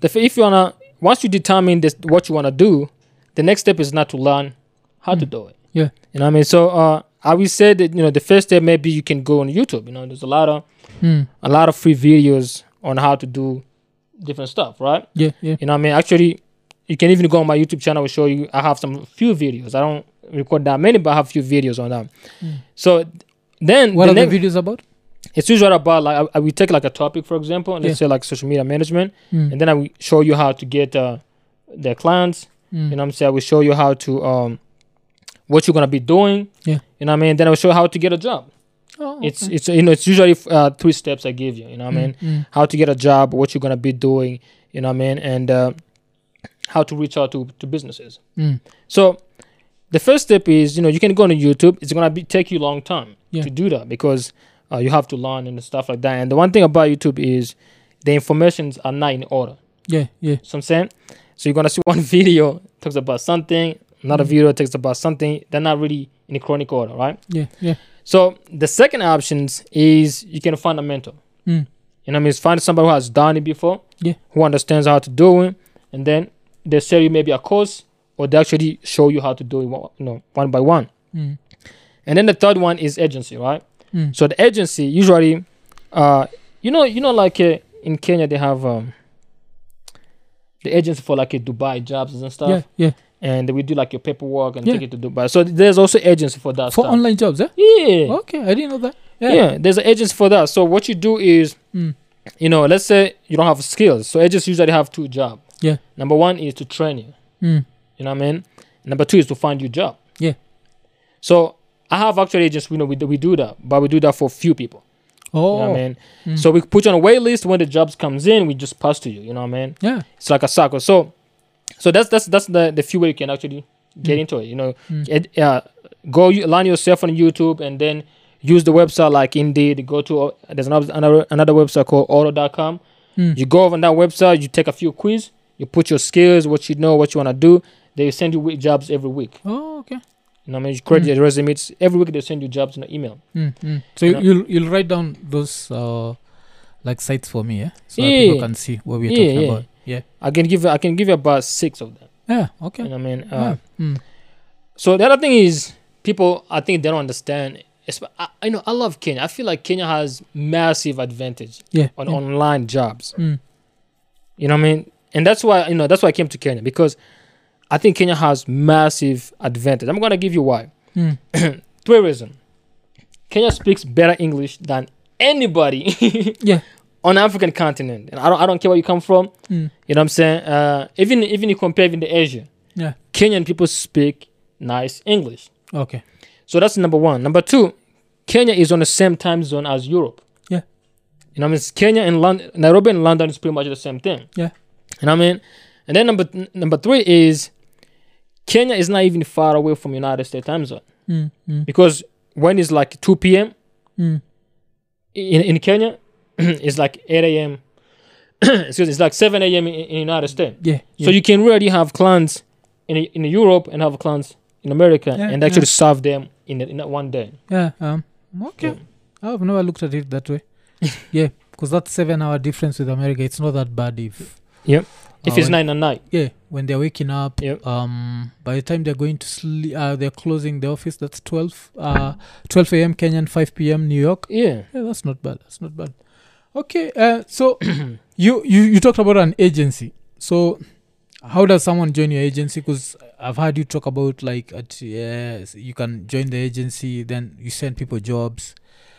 S3: the f- if you wanna once you determine this what you wanna do, the next step is not to learn how to do it.
S1: Yeah.
S3: You know what I mean? So uh I will say that you know the first step maybe you can go on YouTube. You know, there's a lot of
S1: Mm.
S3: a lot of free videos on how to do different stuff, right?
S1: Yeah. Yeah.
S3: You know what I mean? Actually, you can even go on my YouTube channel. Will show you. I have some few videos. I don't record that many, but I have few videos on that.
S1: Mm.
S3: So then
S1: What
S3: the
S1: are the
S3: next,
S1: videos about?
S3: it's usually about like I, I will take like a topic for example, let's
S1: Yeah.
S3: say like social media management,
S1: Mm.
S3: and then I will show you how to get uh, the clients.
S1: Mm.
S3: You know what I'm saying? I will show you how to um what you're gonna be doing.
S1: Yeah.
S3: You know what I mean? Then I will show you how to get a job.
S1: Oh,
S3: It's
S1: okay.
S3: it's you know it's usually uh, three steps I give you. You know what I mean?
S1: Mm, mm.
S3: how to get a job, what you're gonna be doing, you know what I mean, and uh, how to reach out to, to businesses.
S1: Mm.
S3: So the first step is you know you can go on YouTube. It's gonna be take you a long time
S1: Yeah.
S3: to do that because uh, you have to learn and stuff like that. And the one thing about YouTube is the informations are not in order.
S1: Yeah. Yeah.
S3: So I'm saying, so you're gonna see one video talks about something, another
S1: Mm.
S3: video talks about something. They're not really in the chronic order, right?
S1: Yeah. Yeah.
S3: So the second options is you can find a mentor.
S1: Mm.
S3: You know what I mean? Find somebody who has done it before,
S1: Yeah.
S3: who understands how to do it, and then they sell you maybe a course or they actually show you how to do it, one- you know, one by one.
S1: Mm.
S3: And then the third one is agency, right?
S1: Mm.
S3: So the agency usually, uh, you know, you know, like uh, in Kenya they have um, the agency for like a Dubai jobs and stuff,
S1: Yeah. Yeah.
S3: And we do like your paperwork and
S1: Yeah.
S3: take it to Dubai. So there's also agency for that
S1: For
S3: stuff.
S1: online jobs, eh?
S3: yeah.
S1: Okay, I didn't know that.
S3: Yeah.
S1: Yeah.
S3: there's an agency for that. So what you do is,
S1: Mm.
S3: you know, let's say you don't have skills. So agents usually have two jobs.
S1: Yeah.
S3: Number one is to train you.
S1: Mm.
S3: You know what I mean? Number two is to find you a job.
S1: Yeah.
S3: So I have actually agents. We know we do, we do that, but we do that for few people.
S1: Oh.
S3: You know what I mean?
S1: Mm.
S3: So we put you on a wait list. When the jobs comes in, we just pass to you. You know what I mean?
S1: Yeah.
S3: It's like a cycle. So, so that's that's that's the the few way you can actually get
S1: Mm.
S3: into it. You know,
S1: Mm.
S3: Uh, go you, learn yourself on YouTube and then use the website like Indeed. Go to uh, there's another another, website called Auto.com.
S1: Mm.
S3: You go over on that website. You take a few quiz. You put your skills, what you know, what you wanna do. They send you jobs every week.
S1: Oh, okay.
S3: You know what I mean? You create
S1: Mm.
S3: your resume. It's, every week they send you jobs in the email.
S1: Mm, mm. So
S3: Yeah.
S1: you'll you'll write down those uh like sites for me, yeah, so that
S3: Yeah.
S1: people can see what we're
S3: Yeah,
S1: talking
S3: yeah.
S1: about. Yeah.
S3: I can give you, I can give you about six of them.
S1: Yeah. Okay.
S3: You know what I mean? Uh,
S1: yeah. Mm.
S3: So the other thing is, people I think they don't understand. It's, I, know I love Kenya. I feel like Kenya has massive advantage
S1: Yeah.
S3: on
S1: yeah.
S3: online jobs.
S1: Mm.
S3: You know what I mean? And that's why you know that's why I came to Kenya because I think Kenya has massive advantage. I'm gonna give you why.
S1: Mm.
S3: Three reasons. Kenya speaks better English than anybody
S1: Yeah.
S3: On African continent, and I don't I don't care where you come from.
S1: Mm.
S3: You know what I'm saying? Uh, even even you compare even to Asia,
S1: Yeah.
S3: Kenyan people speak nice English.
S1: Okay.
S3: So that's number one. Number two, Kenya is on the same time zone as Europe.
S1: Yeah.
S3: You know what I mean? Kenya and London, Nairobi and London is pretty much the same thing.
S1: Yeah.
S3: You know what I mean? And then number number three is Kenya is not even far away from United States time zone
S1: Mm, mm,
S3: because when it's like 2 p.m.
S1: mm.
S3: in in Kenya, it's like 8 a.m. Excuse me, it's like 7 a.m. in, in United States.
S1: Yeah. yeah.
S3: So you can really have clans in in Europe and have clans in America
S1: Yeah,
S3: and actually
S1: yeah.
S3: serve them in in that one day.
S1: yeah. Um. Okay. I've never looked at it that way. yeah, because that seven-hour difference with America, it's not that bad if.
S3: Yep. If
S1: uh,
S3: it's
S1: when-
S3: nine at night.
S1: Yeah, when they're waking up.
S3: Yep.
S1: Um. By the time they're going to sleep, uh, they're closing the office. That's twelve. Uh, twelve a.m. Kenyan, five p.m. New York.
S3: Yeah.
S1: Yeah, that's not bad. That's not bad. Okay. Uh. So you you you talked about an agency. So how does someone join your agency? Because I've heard you talk about like at yes, you can join the agency, then you send people jobs.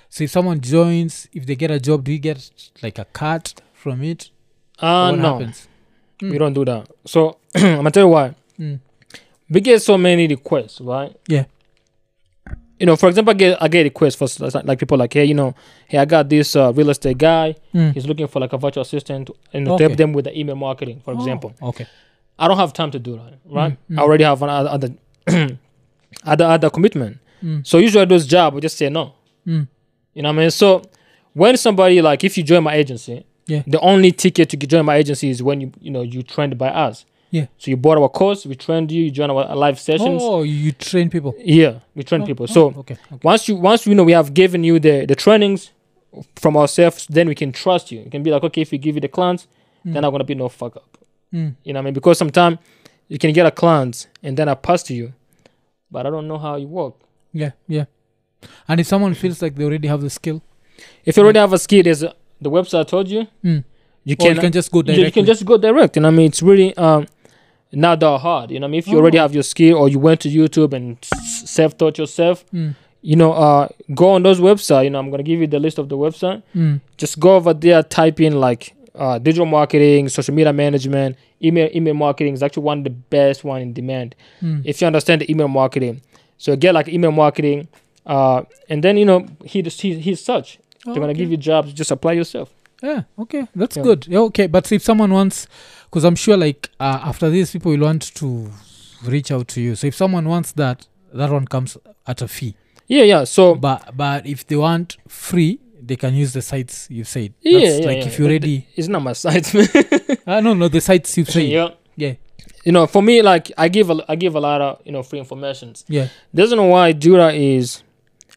S1: So if someone joins, if they get a job, do you get like a cut from it?
S3: Uh
S1: what
S3: no.
S1: happens?
S3: We
S1: Mm.
S3: don't do that. So I'm gonna tell you why.
S1: Mm.
S3: We get so many requests, right?
S1: Yeah.
S3: You know, for example, I get I get requests for like people like, hey, you know, hey, I got this uh, real estate guy.
S1: Mm.
S3: He's looking for like a virtual assistant and to
S1: Okay.
S3: help them with the email marketing, for
S1: Oh,
S3: example.
S1: okay.
S3: I don't have time to do that, right?
S1: Mm.
S3: I already have another other other other commitment.
S1: Mm.
S3: So usually those jobs, I just say no.
S1: Mm.
S3: You know what I mean? So when somebody like if you join my agency,
S1: Yeah.
S3: the only ticket to join my agency is when you you know you trained by us.
S1: Yeah.
S3: So you bought our course, we trained you, you join our live sessions.
S1: Oh, you, train people.
S3: Yeah, we train
S1: Oh,
S3: people.
S1: oh,
S3: So
S1: okay. okay.
S3: once you once you know we have given you the the trainings from ourselves, then we can trust you. You can be like, okay, if we give you the clients,
S1: Mm.
S3: then I'm gonna be no fuck up.
S1: Mm.
S3: You know what I mean? Because sometimes you can get a client and then I pass to you, but I don't know how you work.
S1: Yeah, yeah. And if someone feels like they already have the skill,
S3: If you already have a skill, there's a, the website I told you.
S1: Mm.
S3: You
S1: or
S3: can,
S1: you can just go
S3: you,
S1: directly.
S3: you can just go direct. You know what I mean? It's really um not that hard. You know I mean? If you already
S1: Oh.
S3: have your skill or you went to YouTube and self taught yourself,
S1: Mm,
S3: you know, uh, go on those websites. You know, I'm gonna give you the list of the website.
S1: mm,
S3: just go over there, type in like uh, digital marketing, social media management, email email marketing is actually one of the best one in demand.
S1: mm.
S3: If you understand the email marketing, so get like email marketing, uh, and then you know he just he, he's such. They're gonna
S1: Oh, Okay.
S3: give you jobs. Just apply yourself.
S1: Yeah, okay, that's
S3: Yeah.
S1: good. Yeah, okay, but if someone wants, because I'm sure like uh, after this, people will want to reach out to you. So if someone wants that, that one comes at a fee.
S3: Yeah, yeah. So
S1: But but if they want free, they can use the sites you've said.
S3: yeah,
S1: That's
S3: yeah,
S1: like
S3: yeah.
S1: if you
S3: But
S1: already,
S3: it's not my site, man.
S1: uh, no, no, the sites you've said.
S3: yeah.
S1: yeah,
S3: You know, for me, like I give a, I give a lot of you know free informations.
S1: yeah,
S3: The reason why Jura is,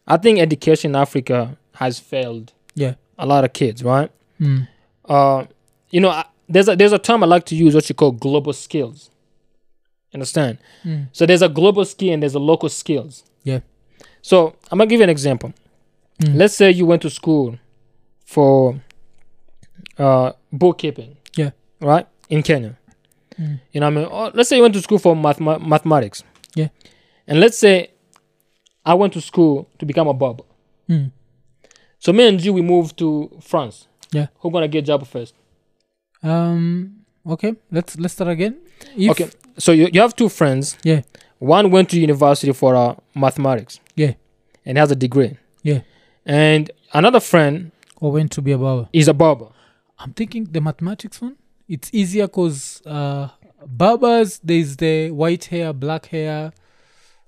S3: I think education in Africa has failed
S1: yeah.
S3: a lot of kids, right?
S1: Mm.
S3: uh, you know, I, there's a there's a term I like to use, what you call global skills. Understand?
S1: Mm.
S3: So there's a global skill and there's a local skills.
S1: Yeah.
S3: So I'm gonna give you an example.
S1: Mm.
S3: Let's say you went to school for uh, bookkeeping.
S1: Yeah.
S3: Right in Kenya.
S1: Mm.
S3: You know, what I mean, or let's say you went to school for math- mathematics.
S1: Yeah.
S3: And let's say I went to school to become a barber.
S1: Mm.
S3: So me and you, we moved to France.
S1: Yeah.
S3: Who gonna get job first?
S1: Um. Okay. Let's let's start again. If,
S3: okay. So you, you have two friends.
S1: Yeah.
S3: One went to university for uh, mathematics.
S1: Yeah.
S3: And has a degree.
S1: Yeah.
S3: And another friend
S1: Or when to be a barber.
S3: is a barber.
S1: I'm thinking the mathematics one. It's easier because uh, barbers there's the white hair, black hair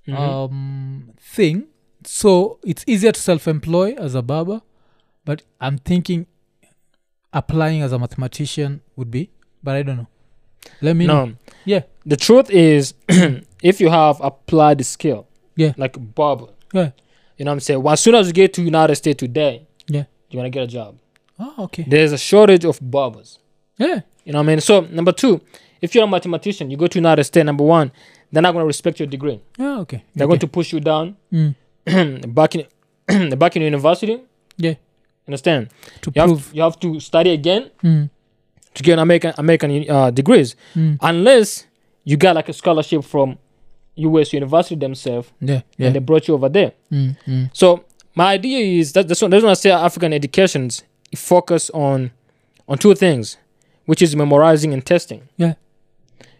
S3: Mhm.
S1: um thing. So it's easier to self-employ as a barber, but I'm thinking applying as a mathematician would be. But I don't know. Let me know. Yeah.
S3: The truth is, if you have applied the skill,
S1: Yeah.
S3: like barber,
S1: Yeah.
S3: you know what I'm saying? Well, as soon as you get to United States today,
S1: Yeah.
S3: you're gonna get a job.
S1: Oh, okay.
S3: There's a shortage of barbers.
S1: Yeah.
S3: You know what I mean? So number two, if you're a mathematician, you go to United States. Number one, they're not gonna respect your degree.
S1: Yeah. Okay.
S3: They're
S1: okay.
S3: going to push you down
S1: Mm.
S3: back in back in university.
S1: Yeah.
S3: Understand?
S1: to
S3: You have,
S1: prove.
S3: you have to study again
S1: Mm.
S3: to get American American uh, degrees,
S1: Mm.
S3: unless you got like a scholarship from U.S. University themselves,
S1: Yeah. Yeah.
S3: and they brought you over there.
S1: Mm. Mm.
S3: So my idea is that that's what, that's what I say African educations focus on on two things, which is memorizing and testing.
S1: Yeah.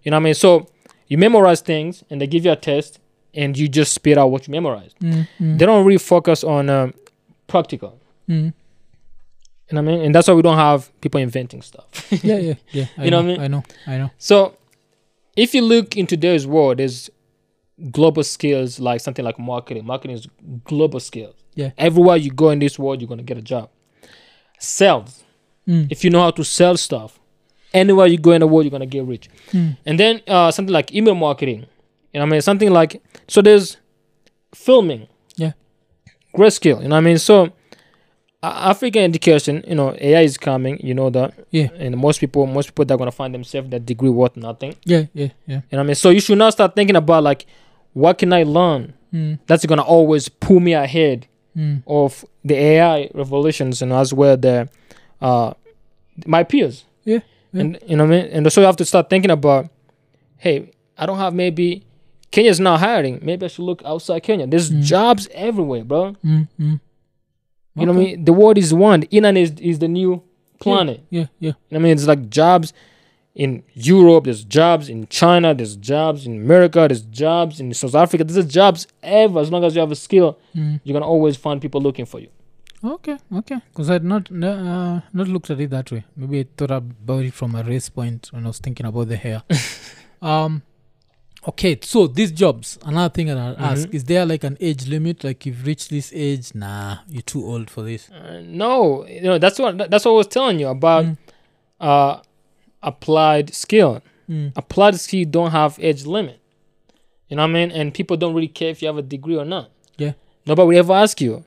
S3: You know what I mean? So you memorize things, and they give you a test, and you just spit out what you memorized.
S1: Mm. Mm.
S3: They don't really focus on um, practical.
S1: Mm.
S3: You know what I mean? And that's why we don't have people inventing stuff.
S1: yeah, yeah, yeah. I
S3: You know what I mean?
S1: I know, I know.
S3: So, if you look into today's world, there's global skills like something like marketing. Marketing is global skills.
S1: Yeah.
S3: Everywhere you go in this world, you're gonna get a job. Sales.
S1: Mm.
S3: If you know how to sell stuff, anywhere you go in the world, you're gonna get rich.
S1: Mm.
S3: And then uh, something like email marketing. You know what I mean? Something like so there's filming.
S1: Yeah.
S3: Great skill. You know what I mean? So African education, you know, AI is coming, you know that.
S1: Yeah.
S3: And most people most people they're gonna find themselves that degree worth nothing.
S1: Yeah, yeah, yeah.
S3: You know what I mean? So you should not start thinking about like what can I learn
S1: Mm.
S3: that's gonna always pull me ahead
S1: Mm.
S3: of the AI revolutions and as well the uh my peers.
S1: Yeah, yeah.
S3: And you know what I mean? And so you have to start thinking about, hey, I don't have maybe Kenya's not hiring. Maybe I should look outside Kenya. There's
S1: Mm.
S3: jobs everywhere, bro.
S1: Mm.
S3: You know what I mean? The world is one. Internet is, is the new planet.
S1: Yeah, yeah.
S3: You know I mean? It's like jobs in Europe, there's jobs in China, there's jobs in America, there's jobs in South Africa. There's jobs ever. As long as you have a skill,
S1: Mm.
S3: you're gonna always find people looking for you.
S1: Okay, okay. Because I'd not no, uh, not looked at it that way. Maybe I thought about it from a race point when I was thinking about the hair. um, okay. So these jobs. Another thing that I'll ask
S3: Mhm.
S1: is there like an age limit? Like you've reached this age, nah, you're too old for this.
S3: Uh, no, you know that's what that's what I was telling you about
S1: Mm.
S3: uh applied skill.
S1: Mm.
S3: Applied skill don't have age limit. You know what I mean? And people don't really care if you have a degree or not.
S1: Yeah.
S3: Nobody will ever ask you.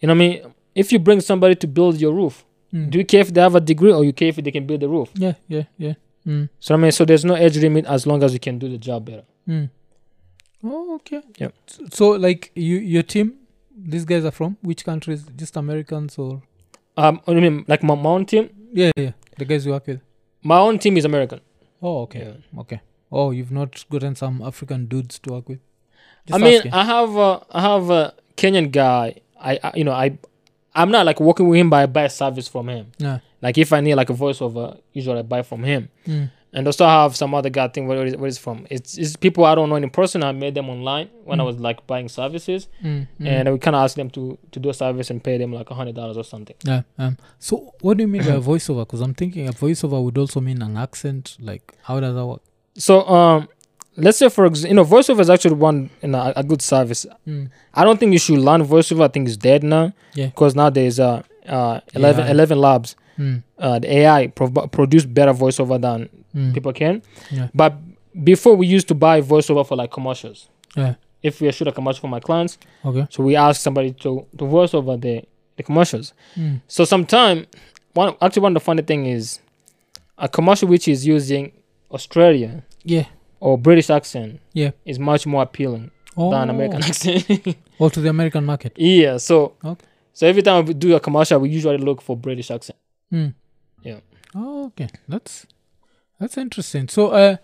S3: You know what I mean? If you bring somebody to build your roof,
S1: Mm.
S3: do you care if they have a degree or you care if they can build the roof?
S1: Yeah, yeah, yeah. Mm.
S3: So I mean, so there's no age limit as long as you can do the job better.
S1: Mm. Oh, okay. Yeah. So, like you, your team, these guys are from which countries? Just Americans or?
S3: Um, I mean, like my, my own team,
S1: Yeah, yeah. The guys you work with.
S3: my own team is American.
S1: Oh, okay,
S3: Yeah.
S1: okay. Oh, you've not gotten some African dudes to work with.
S3: I
S1: Just
S3: mean,
S1: asking.
S3: I have a, I have a Kenyan guy. I, I you know I I'm not like working with him, but I buy a service from him.
S1: yeah.
S3: Like if I need like a voiceover, usually I buy from him.
S1: Mm.
S3: And also I have some other guy thing where it where from. It's, it's people I don't know in person. I made them online when I
S1: Mm.
S3: was like buying services,
S1: Mm, mm.
S3: and we kind of ask them to to do a service and pay them like a hundred dollars or something.
S1: Yeah. Um. So, what do you mean by a voiceover? Because I'm thinking a voiceover would also mean an accent. Like, how does that work?
S3: So um, let's say for example, you know, voiceover is actually one you know, a, good service.
S1: Mm.
S3: I don't think you should learn voiceover. I think it's dead now.
S1: Yeah.
S3: Because now there's uh, uh 11,
S1: AI.
S3: 11 labs.
S1: Mm.
S3: Uh, the AI prov- produce better voiceover than
S1: Mm.
S3: people can.
S1: Yeah.
S3: But before we used to buy voiceover for like commercials.
S1: Yeah.
S3: If we shoot a commercial for my clients,
S1: Okay.
S3: so we ask somebody to to voice over the the commercials.
S1: Mm.
S3: So sometime one actually one of the funny thing is a commercial which is using Australian
S1: Yeah.
S3: or British accent
S1: Yeah.
S3: is much more appealing
S1: Oh.
S3: than American accent.
S1: Or to the American market.
S3: yeah. So
S1: Okay.
S3: so every time we do a commercial, we usually look for British accent.
S1: Mm.
S3: Yeah.
S1: Oh, okay. That's that's interesting. So, uh,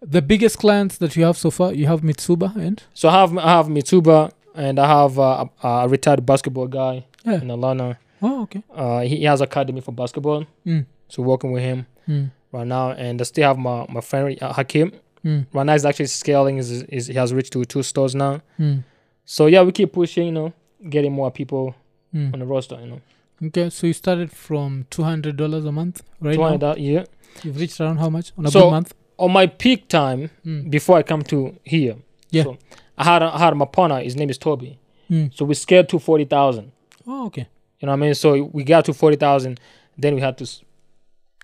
S1: the biggest clients that you have so far, you have Mitsuba and
S3: So I have I have Mitsuba and I have uh, a, a retired basketball guy
S1: Yeah.
S3: in Atlanta.
S1: oh, okay.
S3: Uh, he, he has academy for basketball,
S1: Mm.
S3: so working with him
S1: Mm.
S3: right now. And I still have my my friend uh, Hakim.
S1: Mm.
S3: Right now, he's actually scaling. Is is he has reached to two stores now.
S1: Mm.
S3: So yeah, we keep pushing. You know, getting more people
S1: Mm.
S3: on the roster. You know,
S1: Okay, so you started from two hundred dollars a month, right
S3: two hundred year.
S1: You've reached around how much on a
S3: So-
S1: month?
S3: On my peak time
S1: Mm.
S3: before I come to here,
S1: Yeah.
S3: So I had I had my partner. His name is Toby.
S1: Mm.
S3: So we scaled to forty thousand.
S1: Oh, okay.
S3: You know what I mean? So we got to forty thousand. Then we had to.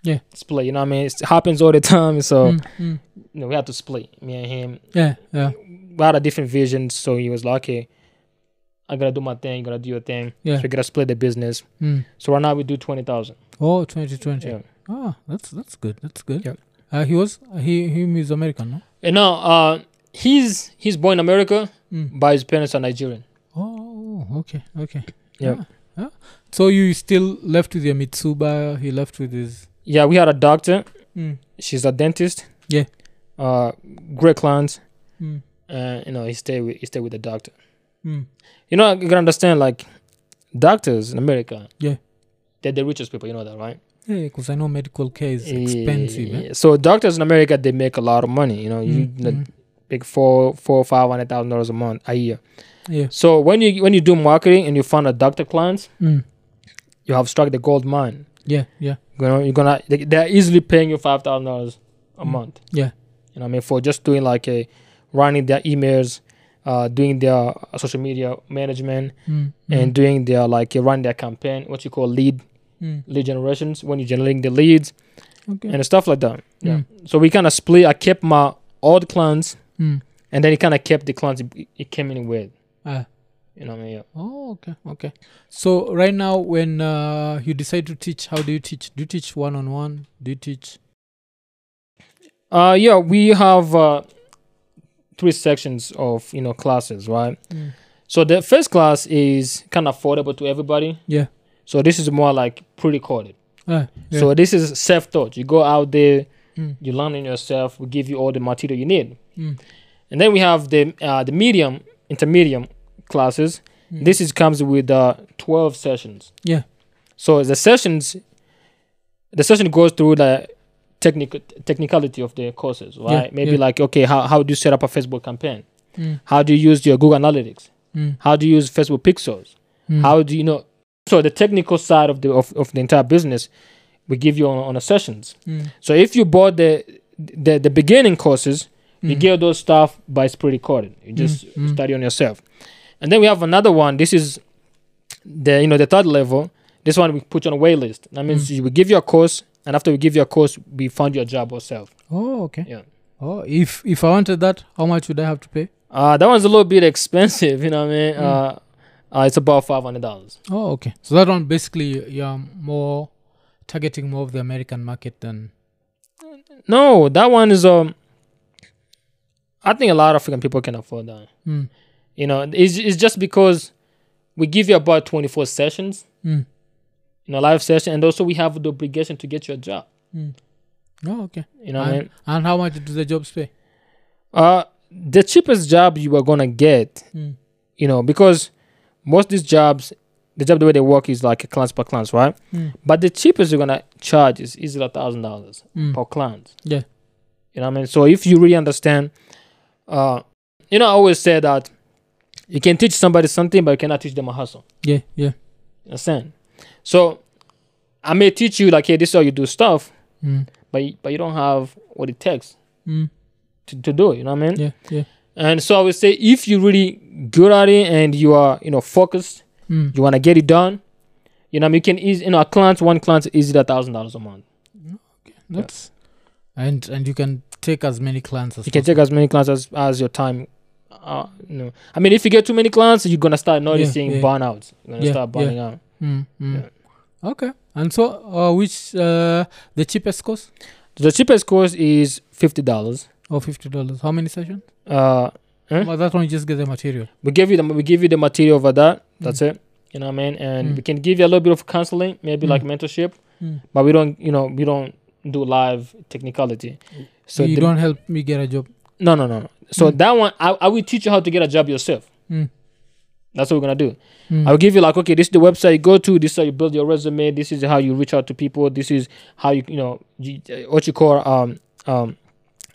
S1: Yeah.
S3: Split. You know what I mean? It happens all the time. So
S1: Mm, mm.
S3: you know, we had to split. Me and him.
S1: Yeah, yeah,
S3: we had a different vision. So he was like, okay, I gotta do my thing, you gotta do your thing.
S1: yeah.
S3: So we gotta split the business.
S1: Mm.
S3: So right now we do twenty thousand.
S1: Oh, 2020.
S3: Yeah.
S1: Ah, that's that's good. That's good.
S3: Yeah.
S1: Uh, he was he him is American, no?
S3: And now uh he's he's born in America,
S1: Mm.
S3: but his parents are Nigerian.
S1: Oh, okay, okay.
S3: Yeah.
S1: Ah, ah. So you still left with your Mitsuba? He left with his.
S3: Yeah, we had a doctor.
S1: Mm.
S3: She's a dentist.
S1: Yeah.
S3: Uh great clients.
S1: Mm.
S3: And you know, he stay with he stay with the doctor.
S1: Mm.
S3: You know, you gotta understand like doctors in America.
S1: Yeah.
S3: They're the richest people, you know that, right?
S1: Yeah, because I know medical care is expensive. eh?
S3: So doctors in America they make a lot of money. You know, you
S1: Mm,
S3: the
S1: mm.
S3: big four four five hundred thousand dollars a month a year.
S1: Yeah.
S3: So when you when you do marketing and you find a doctor clients,
S1: Mm.
S3: you have struck the gold mine.
S1: Yeah, yeah.
S3: You know, you're gonna they, they're easily paying you five thousand dollars a
S1: Mm.
S3: month.
S1: Yeah.
S3: You know, what I mean, for just doing like a running their emails, uh, doing their social media management
S1: Mm,
S3: and doing their like uh, run their campaign, what you call lead
S1: mm,
S3: lead generations when you're generating the leads
S1: okay.
S3: and stuff like that. Yeah.
S1: Mm,
S3: So we kind of split. I kept my old clients,
S1: mm.
S3: and then he kind of kept the clients it, it came in with.
S1: Ah.
S3: You know what I mean? Yeah.
S1: Oh, okay, okay. So right now, when uh, you decide to teach, how do you teach? Do you teach one on one? Do you teach?
S3: Uh, yeah, we have uh, three sections of you know classes, right?
S1: Mm.
S3: So the first class is kind of affordable to everybody.
S1: Yeah.
S3: So this is more like pre-recorded.
S1: Ah, yeah.
S3: So this is self-taught. You go out there,
S1: Mm.
S3: you learn it yourself. We give you all the material you need,
S1: Mm.
S3: and then we have the uh, the medium, intermediate classes.
S1: Mm.
S3: This is comes with uh, twelve sessions.
S1: Yeah.
S3: So the sessions, the session goes through the technical technicality of the courses, right?
S1: Yeah,
S3: Maybe
S1: yeah.
S3: like okay, how how do you set up a Facebook campaign?
S1: Mm,
S3: How do you use your Google Analytics?
S1: mm,
S3: How do you use Facebook Pixels?
S1: mm.
S3: How do you know? So the technical side of the of, of the entire business, we give you on, on the sessions.
S1: Mm,
S3: So if you bought the the, the beginning courses, you
S1: mm,
S3: get those stuff by it's pre-recorded. You just
S1: mm.
S3: study on yourself. And then we have another one. This is the you know the third level. This one we put you on a wait list. That means we give you a course, and after we give you a course, we find your job ourselves.
S1: Oh, okay.
S3: Yeah.
S1: Oh, if if I wanted that, how much would I have to pay?
S3: Uh that one's a little bit expensive. You know what I mean?
S1: Mm.
S3: Uh, uh, it's about five hundred dollars.
S1: Oh, okay. So that one basically you're more targeting more of the American market than.
S3: No, that one is um. I think a lot of African people can afford that.
S1: Mm,
S3: You know, it's, it's just because we give you about 24 sessions,
S1: mm,
S3: you know, live session, and also we have the obligation to get you a job.
S1: mm. Oh, okay.
S3: You know what I
S1: and,
S3: mean?
S1: and how much do the jobs pay?
S3: Uh, the cheapest job you are gonna get,
S1: Mm,
S3: you know, because most of these jobs, the job the way they work is like a class per class, right?
S1: mm,
S3: But the cheapest you're gonna charge is easily a thousand dollars
S1: mm.
S3: per client.
S1: Yeah.
S3: You know what I mean? So if you really understand, uh, you know, I always say that you can teach somebody something, but you cannot teach them a hustle.
S1: Yeah, yeah.
S3: Understand? So I may teach you like, hey, this is how you do stuff,
S1: Mm,
S3: but but you don't have what it takes
S1: mm,
S3: to, to do it. You know what I mean?
S1: yeah, yeah.
S3: And so I would say if you're really good at it and you are, you know, focused,
S1: Mm.
S3: you want to get it done, you know, I mean, you can easy, you know, a client, one client is easily a thousand dollars a month.
S1: Okay, That's and and you can take as many clients as
S3: You can take as many clients as, as your time. Uh, no. I mean, if you get too many clients, you're gonna start noticing
S1: yeah.
S3: burnouts. You're gonna
S1: Yeah,
S3: start
S1: yeah.
S3: burning out.
S1: Mm, mm. Okay. And so, uh, which uh, the cheapest course?
S3: The cheapest course is fifty dollars.
S1: Or fifty dollars? How many sessions?
S3: Uh, Huh?
S1: Well, that one you just get the material.
S3: we give you the we give you the material for that. That's it. You know what I mean? And
S1: Mm.
S3: we can give you a little bit of counseling, maybe like mentorship,
S1: Mm.
S3: but we don't, you know, we don't do live technicality. So
S1: you
S3: the-
S1: don't help me get a job.
S3: no, no, no, no. So
S1: Mm.
S3: that one, I, I will teach you how to get a job yourself. That's what we're gonna do.
S1: Mm.
S3: I'll give you like, okay, this is the website you go to. This is how you build your resume. This is how you reach out to people. This is how you, you know, you, uh, what you call um um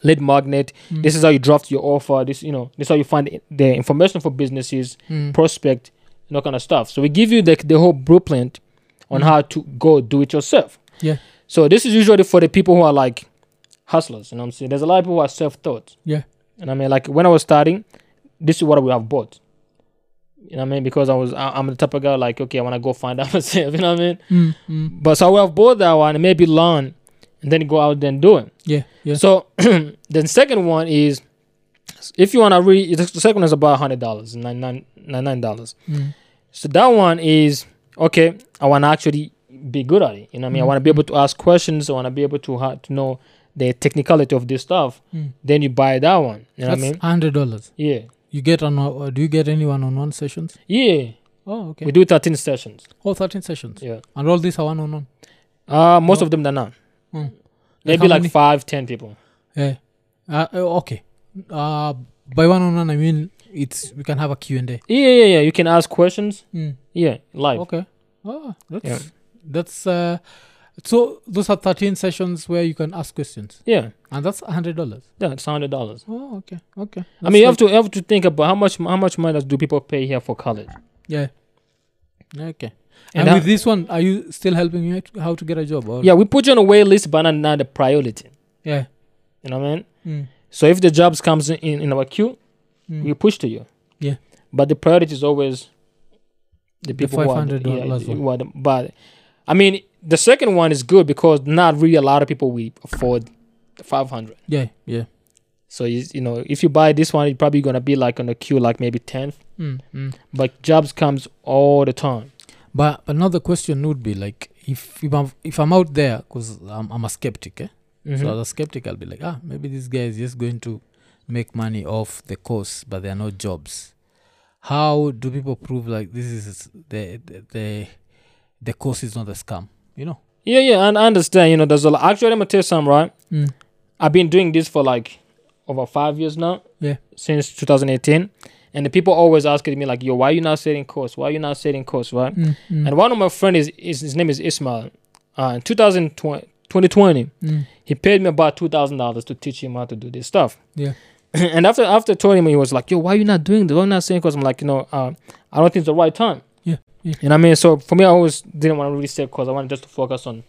S3: lead magnet.
S1: Mm.
S3: This is how you draft your offer. This, you know, this is how you find the- information for businesses,
S1: Mm.
S3: prospect, and all kind of stuff. So we give you the the whole blueprint on
S1: Mm.
S3: how to go do it yourself.
S1: Yeah.
S3: So this is usually for the people who are like hustlers. You know what I'm saying? There's a lot of people who are self-taught.
S1: Yeah.
S3: And I mean, like when I was starting, this is what we have bought. You know what I mean? Because I was, I, I'm the type of guy like, okay, I want to go find out myself. You know what I mean?
S1: Mm. Mm.
S3: But so I would have bought that one and maybe learn, and then go out and do it.
S1: Yeah. Yeah.
S3: So the second one is, if you want to read, the second one is about hundred dollars, nine nine nine nine dollars.
S1: Mm.
S3: So that one is okay. I want to actually be good at it. You know what I mean? I
S1: Mm,
S3: want to be able to ask questions. I want to be able to ha- to know the technicality of this stuff.
S1: Mm.
S3: Then you buy that one. You know
S1: That's
S3: what I mean?
S1: hundred dollars.
S3: Yeah,
S1: You get on? uh, do you get any one-on-one sessions?
S3: yeah.
S1: Oh, okay.
S3: We do thirteen sessions.
S1: oh, 13 sessions.
S3: Yeah.
S1: And all these are one-on-one.
S3: Uh most
S1: Oh.
S3: of them are not.
S1: Mm.
S3: Maybe like,
S1: like
S3: five, ten people.
S1: Yeah. Uh, uh, okay. Uh, by one-on-one, I mean it's we can have a Q and A.
S3: Yeah, yeah, yeah. You can ask questions.
S1: Mm.
S3: Yeah, live.
S1: Okay. Oh, that's
S3: Yeah.
S1: that's uh. So those are 13 sessions where you can ask questions,
S3: Yeah,
S1: and that's hundred dollars.
S3: yeah. It's hundred dollars.
S1: Oh, okay, okay.
S3: I mean, you have to you have to think about how much how much money do people pay here for college?
S1: Yeah. Okay.
S3: And
S1: And, with this one, are you still helping me how to get a job? Or?
S3: Yeah, we put you on a wait list, but not, not the priority.
S1: Yeah.
S3: You know what I mean?
S1: Mm.
S3: So if the jobs comes in in our queue,
S1: Mm.
S3: we push to you.
S1: Yeah.
S3: But the priority is always the
S1: The
S3: people who are the-
S1: $500
S3: yeah, who are the- but I mean, the second one is good because not really a lot of people will afford the 500.
S1: Yeah, yeah.
S3: So you, you know, if you buy this one, you're probably gonna be like on the queue, like maybe 10th.
S1: Mm, mm.
S3: But jobs comes all the time.
S1: But another question would be like, if if I'm, if I'm out there, because I'm, I'm a skeptic, eh?
S3: Mhm.
S1: So as a skeptic, I'll be like, ah, maybe this guy is just going to make money off the course, but there are no jobs. How do people prove like this is the the the, the course is not a scam? You know?
S3: Yeah, yeah, and I understand. You know, there's a lot. Actually, I'm gonna tell you something, right?
S1: Mm.
S3: I've been doing this for like over five years now.
S1: Yeah.
S3: Since 2018, and the people always asking me like, "Yo, why you not setting course? Why you not setting course?" Right?
S1: Mm, mm,
S3: And one of my friends is, is his name is Ismail. Uh, in 2020, 2020,
S1: mm.
S3: he paid me about two thousand dollars to teach him how to do this stuff.
S1: Yeah.
S3: and after after told him, he was like, "Yo, why you not doing this? Why you not saying?" course?" I'm like, you know, uh, I don't think it's the right time.
S1: Yeah.
S3: You know what I mean? So for me, I always didn't want to really say because I wanted just to focus on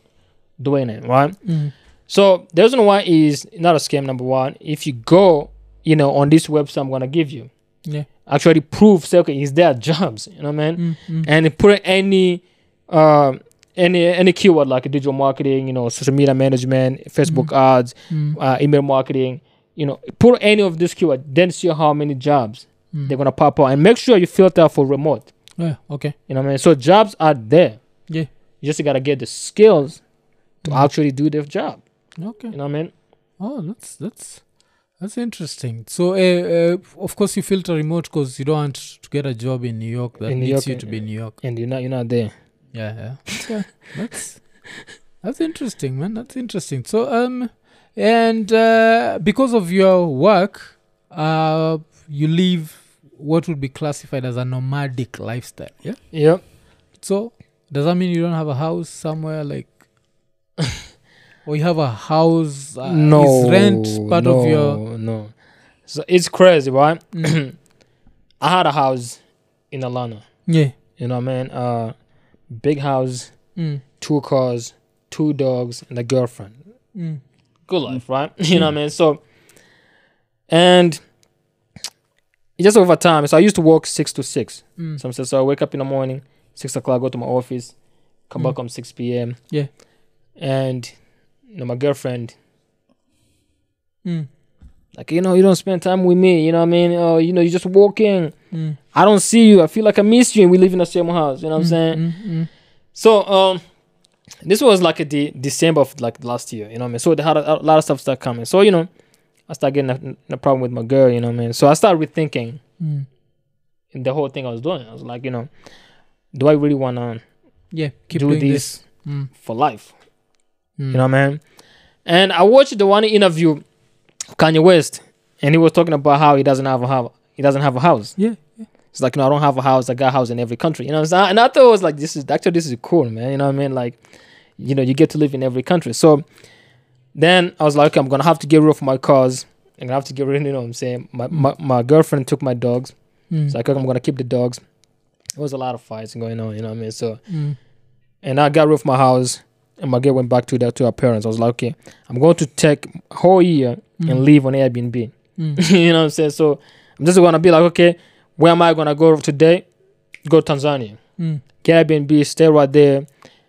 S3: doing it, right?
S1: Mm.
S3: So the reason why is not a scam. Number one, if you go, you know, on this website, I'm gonna give you
S1: Yeah.
S3: actually prove say okay, is there jobs? You know what I mean?
S1: Mm, mm.
S3: and put any um any any keyword like digital marketing, you know, social media management, Facebook ads,
S1: Mm,
S3: uh, email marketing, you know, put any of this keyword, then see how many jobs
S1: mm.
S3: they're gonna pop out, and make sure you filter for remote.
S1: Yeah, okay.
S3: You know what I mean? So jobs are there.
S1: Yeah.
S3: You just gotta get the skills to
S1: Mm.
S3: actually do their job.
S1: Okay.
S3: You know what I mean?
S1: Oh, that's that's that's interesting. So, uh, uh, of course, you filter remote because you don't want to get a job in New York that
S3: In New
S1: needs
S3: York,
S1: you to be in New York.
S3: And you're not you're not there.
S1: Yeah, yeah. Okay, that's that's interesting, man. That's interesting. So, um, and uh, because of your work, uh, you live what would be classified as a nomadic lifestyle. Yeah.
S3: Yep.
S1: So, does that mean you don't have a house somewhere like? or you have a house uh,
S3: no
S1: is rent part
S3: no,
S1: of your
S3: no. So it's crazy, right?
S1: Mm.
S3: I had a house in Atlanta.
S1: yeah
S3: You know, man. Uh, big house,
S1: mm.
S3: two cars, two dogs, and a girlfriend.
S1: Mm.
S3: Good life, right? you know what I mean? So, and just over time. So I used to work six to six.
S1: Mm.
S3: So, so I wake up in the morning, six o'clock, go to my office, come
S1: Mm.
S3: back on six p.m.
S1: Yeah.
S3: And you know, my girlfriend,
S1: Mm.
S3: like you know, you don't spend time with me. You know what I mean? Oh, you know, you're just walking.
S1: Mm.
S3: I don't see you. I feel like I miss you, and we live in the same house. You know what I'm
S1: Mm,
S3: saying?
S1: mm.
S3: So um, this was like a de- December of like last year. You know what I mean? So they had a, a lot of stuff start coming. So you know, I start getting a, a problem with my girl. You know what I mean? So I started rethinking
S1: Mm.
S3: the whole thing I was doing. I was like, you know, do I really wanna
S1: Yeah, keep
S3: do
S1: doing
S3: this,
S1: this. Mm.
S3: for life?
S1: Mm.
S3: You know, man. And I watched the one interview Kanye West, and he was talking about how he doesn't have a house. He doesn't have a house.
S1: Yeah,
S3: It's like, no, I don't have a house. I got a house in every country. You know what I'm saying? And I thought it was like, this is actually this is cool, man. You know what I mean? Like, you know, you get to live in every country. So then I was like, okay, I'm gonna have to get rid of my cars. I'm gonna have to get rid. Of you know what I'm saying? My my, my girlfriend took my dogs.
S1: Mm.
S3: Like, okay, I'm gonna keep the dogs. It was a lot of fights going on. You know what I mean? So
S1: Mm.
S3: and I got rid of my house, and my girl went back to the, to her parents. I was like, okay, I'm going to take a whole year and
S1: Mm.
S3: live on Airbnb.
S1: Mm.
S3: you know what I'm saying? So I'm just gonna be like, okay, where am I gonna go today? Go to Tanzania,
S1: Mm.
S3: get Airbnb, stay right there.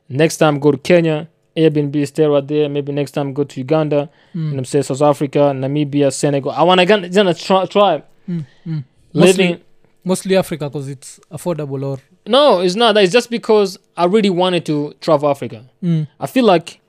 S3: Next time go to Kenya, Airbnb, stay right there. Maybe next time go to Uganda. You know what
S1: Mm.
S3: I'm saying? South Africa, Namibia, Senegal. I wanna get gonna try, try
S1: Mm. Mm.
S3: living.
S1: Mostly, mostly Africa because it's affordable or.
S3: No, it's not. that. It's just because I really wanted to travel Africa.
S1: Mm.
S3: I feel like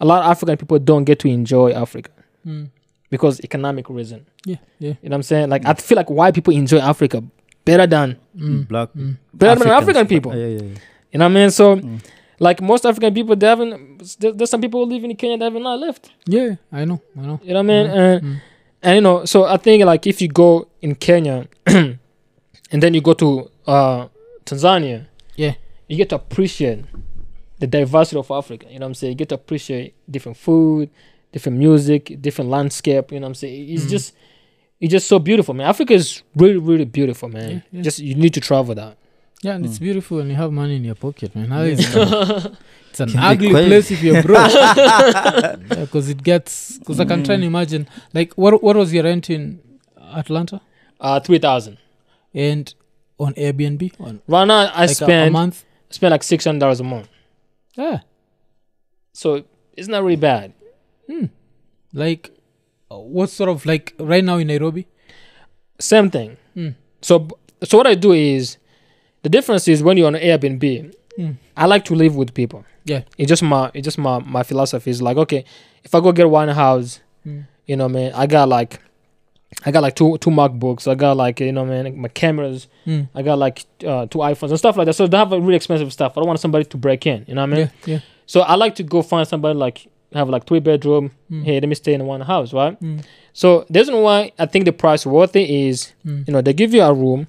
S3: a lot of African people don't get to enjoy Africa
S1: Mm.
S3: because economic reason.
S1: Yeah, yeah.
S3: You know what I'm saying? Like I feel like white people enjoy Africa better than
S1: Mm.
S2: Black
S1: Mm.
S3: better than African people.
S2: Yeah, yeah, yeah.
S3: You know what I mean? So
S2: Mm.
S3: Like most African people, they haven't. There's some people who live in Kenya that have not left.
S1: Yeah, I know, I know.
S3: You know what I mean?
S1: Mm.
S3: And,
S1: Mm.
S3: and you know, so I think like if you go in Kenya and then you go to uh, Tanzania,
S1: Yeah.
S3: you get to appreciate the diversity of Africa. You know what I'm saying? You get to appreciate different food, different music, different landscape. You know what I'm saying? It's
S1: Mm.
S3: just it's just so beautiful, man. Africa is really, really beautiful, man.
S1: Yeah, yeah.
S3: Just you need to travel that.
S1: Yeah, and it's
S2: Mm.
S1: beautiful when you have money in your pocket, man. How
S3: Yeah.
S1: is it? It's an ugly
S2: quiet.
S1: place if you're broke. Because it gets. Because I can try and imagine. Like, what what was your rent in Atlanta?
S3: Uh, three thousand.
S1: and on Airbnb on
S3: Right now, I
S1: like a- a,
S3: spend
S1: month.
S3: spend like six hundred dollars a month.
S1: Yeah,
S3: So it's not really bad.
S1: like uh, what sort of like right now in Nairobi?
S3: Same thing.
S1: Mm.
S3: So so what I do is the difference is when you're on Airbnb,
S1: Mm.
S3: I like to live with people.
S1: Yeah.
S3: It's just my it's just my my philosophy is like okay, if I go get one house,
S1: Mm.
S3: you know, man, I got like I got like two two MacBooks, I got like you know, man, my cameras,
S1: Mm.
S3: I got like uh, two iPhones and stuff like that. So they have a really expensive stuff. I don't want somebody to break in, you know what I mean?
S1: Yeah, yeah.
S3: So I like to go find somebody like have like three bedroom.
S1: Mm.
S3: Hey, let me stay in one house, right?
S1: Mm.
S3: So the reason why I think the price worth it is,
S1: Mm.
S3: you know, they give you a room,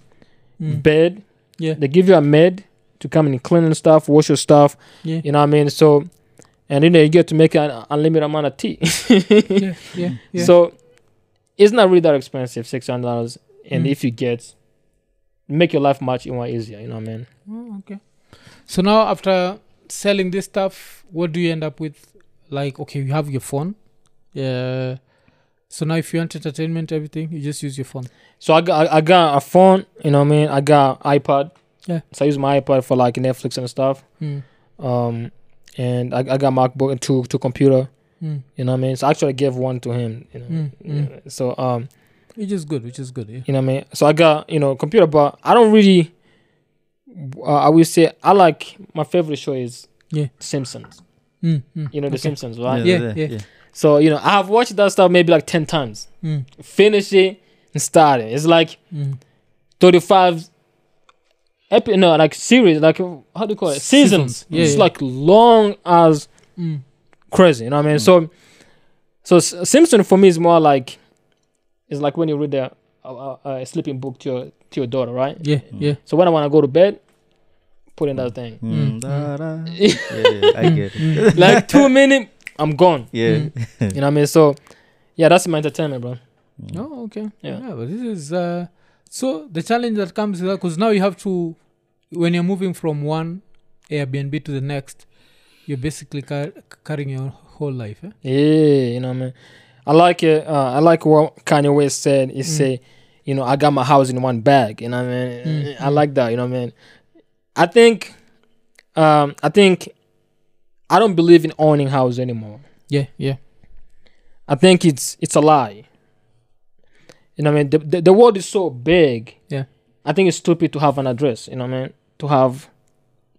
S1: Mm.
S3: bed,
S1: Yeah.
S3: they give you a med to come and clean and stuff, wash your stuff.
S1: Yeah.
S3: You know what I mean? So, and then you get to make an unlimited amount of tea.
S1: yeah, yeah, yeah.
S3: So it's not really that expensive, six hundred dollars. And
S1: Mm.
S3: if you get, make your life much more easier. You know what I mean?
S1: Oh, okay. So now after selling this stuff, what do you end up with? Like, okay, you have your phone. Yeah. So now if you want entertainment, everything, you just use your phone.
S3: So I got I, I got a phone. You know what I mean? I got iPad.
S1: Yeah.
S3: So I use my iPad for like Netflix and stuff.
S1: Mm.
S3: Um, and I, I got MacBook and two two computer.
S1: Mm.
S3: You know what I mean? So I actually gave one to him. You know.
S1: Mm, mm.
S3: Yeah. So um,
S1: Which is good, which is good. Yeah.
S3: you know what I mean? So I got you know computer, but I don't really. Uh, I will say I like my favorite show is
S1: Yeah.
S3: Simpsons.
S1: Mm, mm.
S3: You know the Simpsons, right?
S1: Yeah, yeah.
S3: So you know I have watched that stuff maybe like ten times.
S1: Mm,
S3: Finish it and start it. It's like
S1: mm.
S3: thirty five. Epi- no, like series, like how do you call it? Seasons.
S1: Seasons. Yeah,
S3: it's
S1: yeah.
S3: like long as
S1: Mm.
S3: crazy. You know what I mean? So, so S- Simpson for me is more like, it's like when you read a, a, a, a sleeping book to your to your daughter, right?
S1: Yeah, yeah.
S3: So when I want to go to bed, put in that thing.
S2: Mm,
S1: Mm,
S2: da, da. yeah, yeah, I get it.
S3: Like two minutes, I'm gone.
S2: Yeah.
S3: You know what I mean? So, yeah, that's my entertainment, bro.
S1: Oh, okay.
S3: Yeah.
S1: Yeah, but this is uh so the challenge that comes with that because now you have to when you're moving from one Airbnb to the next, you're basically car- carrying your whole life. Eh?
S3: Yeah, you know what I mean? I like it. Uh, I like what Kanye West said. He
S1: Mm.
S3: say, you know, I got my house in one bag. You know what I mean?
S1: Mm,
S3: I
S1: mm.
S3: like that. You know what I mean? I think, um, I think, I don't believe in owning house anymore.
S1: Yeah, yeah.
S3: I think it's it's a lie. You know what I mean? The, the, the world is so big.
S1: Yeah.
S3: I think it's stupid to have an address. You know what I mean? To have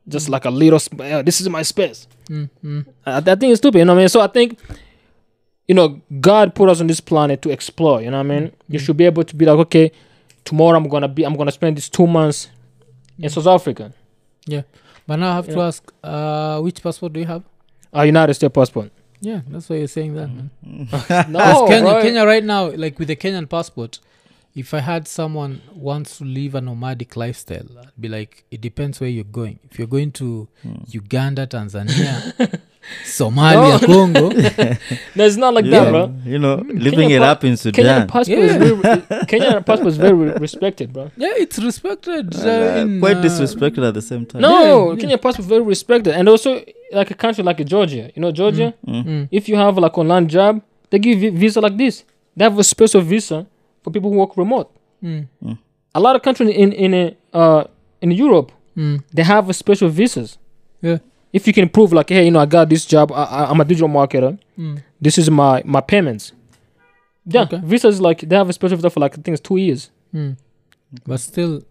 S3: just like a little. Sp- uh, this is my space.
S1: Mm, mm.
S3: I, I think it's stupid. You know what I mean? So I think, you know, God put us on this planet to explore. You know what I mean? You
S1: Mm.
S3: should be able to be like, okay, tomorrow I'm gonna be, I'm gonna spend these two months
S1: Mm.
S3: in South Africa,
S1: But now I have to
S3: Yeah.
S1: ask, uh, which passport do you have?
S3: a United States passport.
S1: Yeah, that's why you're saying that, man.
S3: No,
S1: Kenya,
S3: right.
S1: Kenya right now, like with the Kenyan passport, if I had someone wants to live a nomadic lifestyle, I'd be like, it depends where you're going. If you're going to Uganda, Tanzania, Somalia,
S3: No.
S1: Congo,
S3: No, it's not like
S2: yeah,
S3: that, bro.
S2: You know,
S1: Mm.
S2: living
S3: Kenya
S2: it
S3: pa-
S2: up in
S3: Kenyan
S2: Sudan.
S3: passport is
S1: Yeah.
S3: very, Kenyan passport is very respected, bro.
S1: yeah, it's respected. Uh,
S2: Uh,
S1: in,
S2: quite
S1: uh,
S2: disrespected at the same time.
S3: No,
S1: yeah.
S3: Kenyan passport is very respected, and also like a country like Georgia. You know, Georgia.
S2: Mm.
S1: Mm.
S3: If you have like online job, they give you visa like this. They have a special visa for people who work remote.
S1: Mm.
S3: A lot of countries in in uh in Europe
S1: Mm.
S3: they have a special visas.
S1: Yeah.
S3: If you can prove like, hey, you know, I got this job. I, I, I'm a digital marketer.
S1: Mm.
S3: This is my my payments. Yeah,
S1: Okay.
S3: is like they have a special visa for like I think it's two years.
S1: Mm. But still,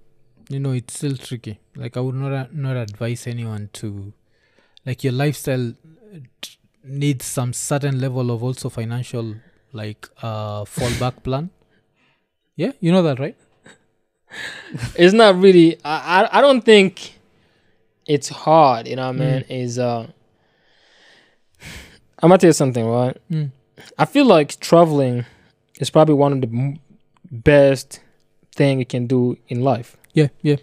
S1: you know, it's still tricky. Like I would not a- not advise anyone to, like your lifestyle uh, t- needs some certain level of also financial like uh fallback plan. Yeah, you know that, right?
S3: It's not really. I I, I don't think it's hard. You know what I
S1: Mm.
S3: mean? Is uh. I'm gonna tell you something, right?
S1: Mm.
S3: I feel like traveling is probably one of the m- best thing you can do in life.
S1: Yeah, yeah.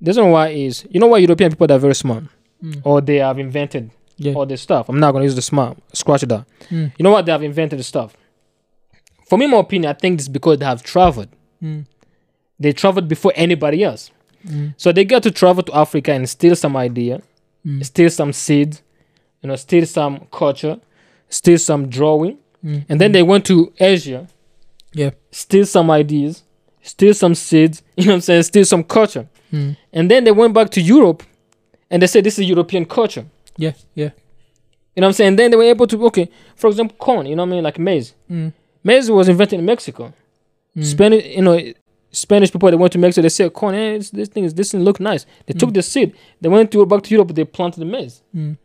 S3: The reason why is you know why European people are very smart
S1: Mm.
S3: or they have invented
S1: Yeah.
S3: all this stuff. I'm not gonna use the smart scratch that.
S1: Mm.
S3: You know what they have invented the stuff. For me, my opinion, I think it's because they have traveled.
S1: Mm.
S3: They traveled before anybody else,
S1: Mm.
S3: so they get to travel to Africa and steal some idea,
S1: Mm.
S3: steal some seed, you know, steal some culture, steal some drawing,
S1: Mm.
S3: and then they went to Asia,
S1: Yeah.
S3: steal some ideas, steal some seeds, you know what I'm saying, steal some culture.
S1: Mm.
S3: And then they went back to Europe and they said this is European culture.
S1: Yeah, yeah.
S3: You know what I'm saying? Then they were able to okay, for example, corn, you know what I mean, like maize.
S1: Mm.
S3: Maize was invented in Mexico. Spanish, you know, Spanish people they went to Mexico, they said corn, eh, this, this thing is this thing look nice. They took
S1: Mm.
S3: the seed, they went to back to Europe, they planted the maize.
S1: Mm.
S3: You know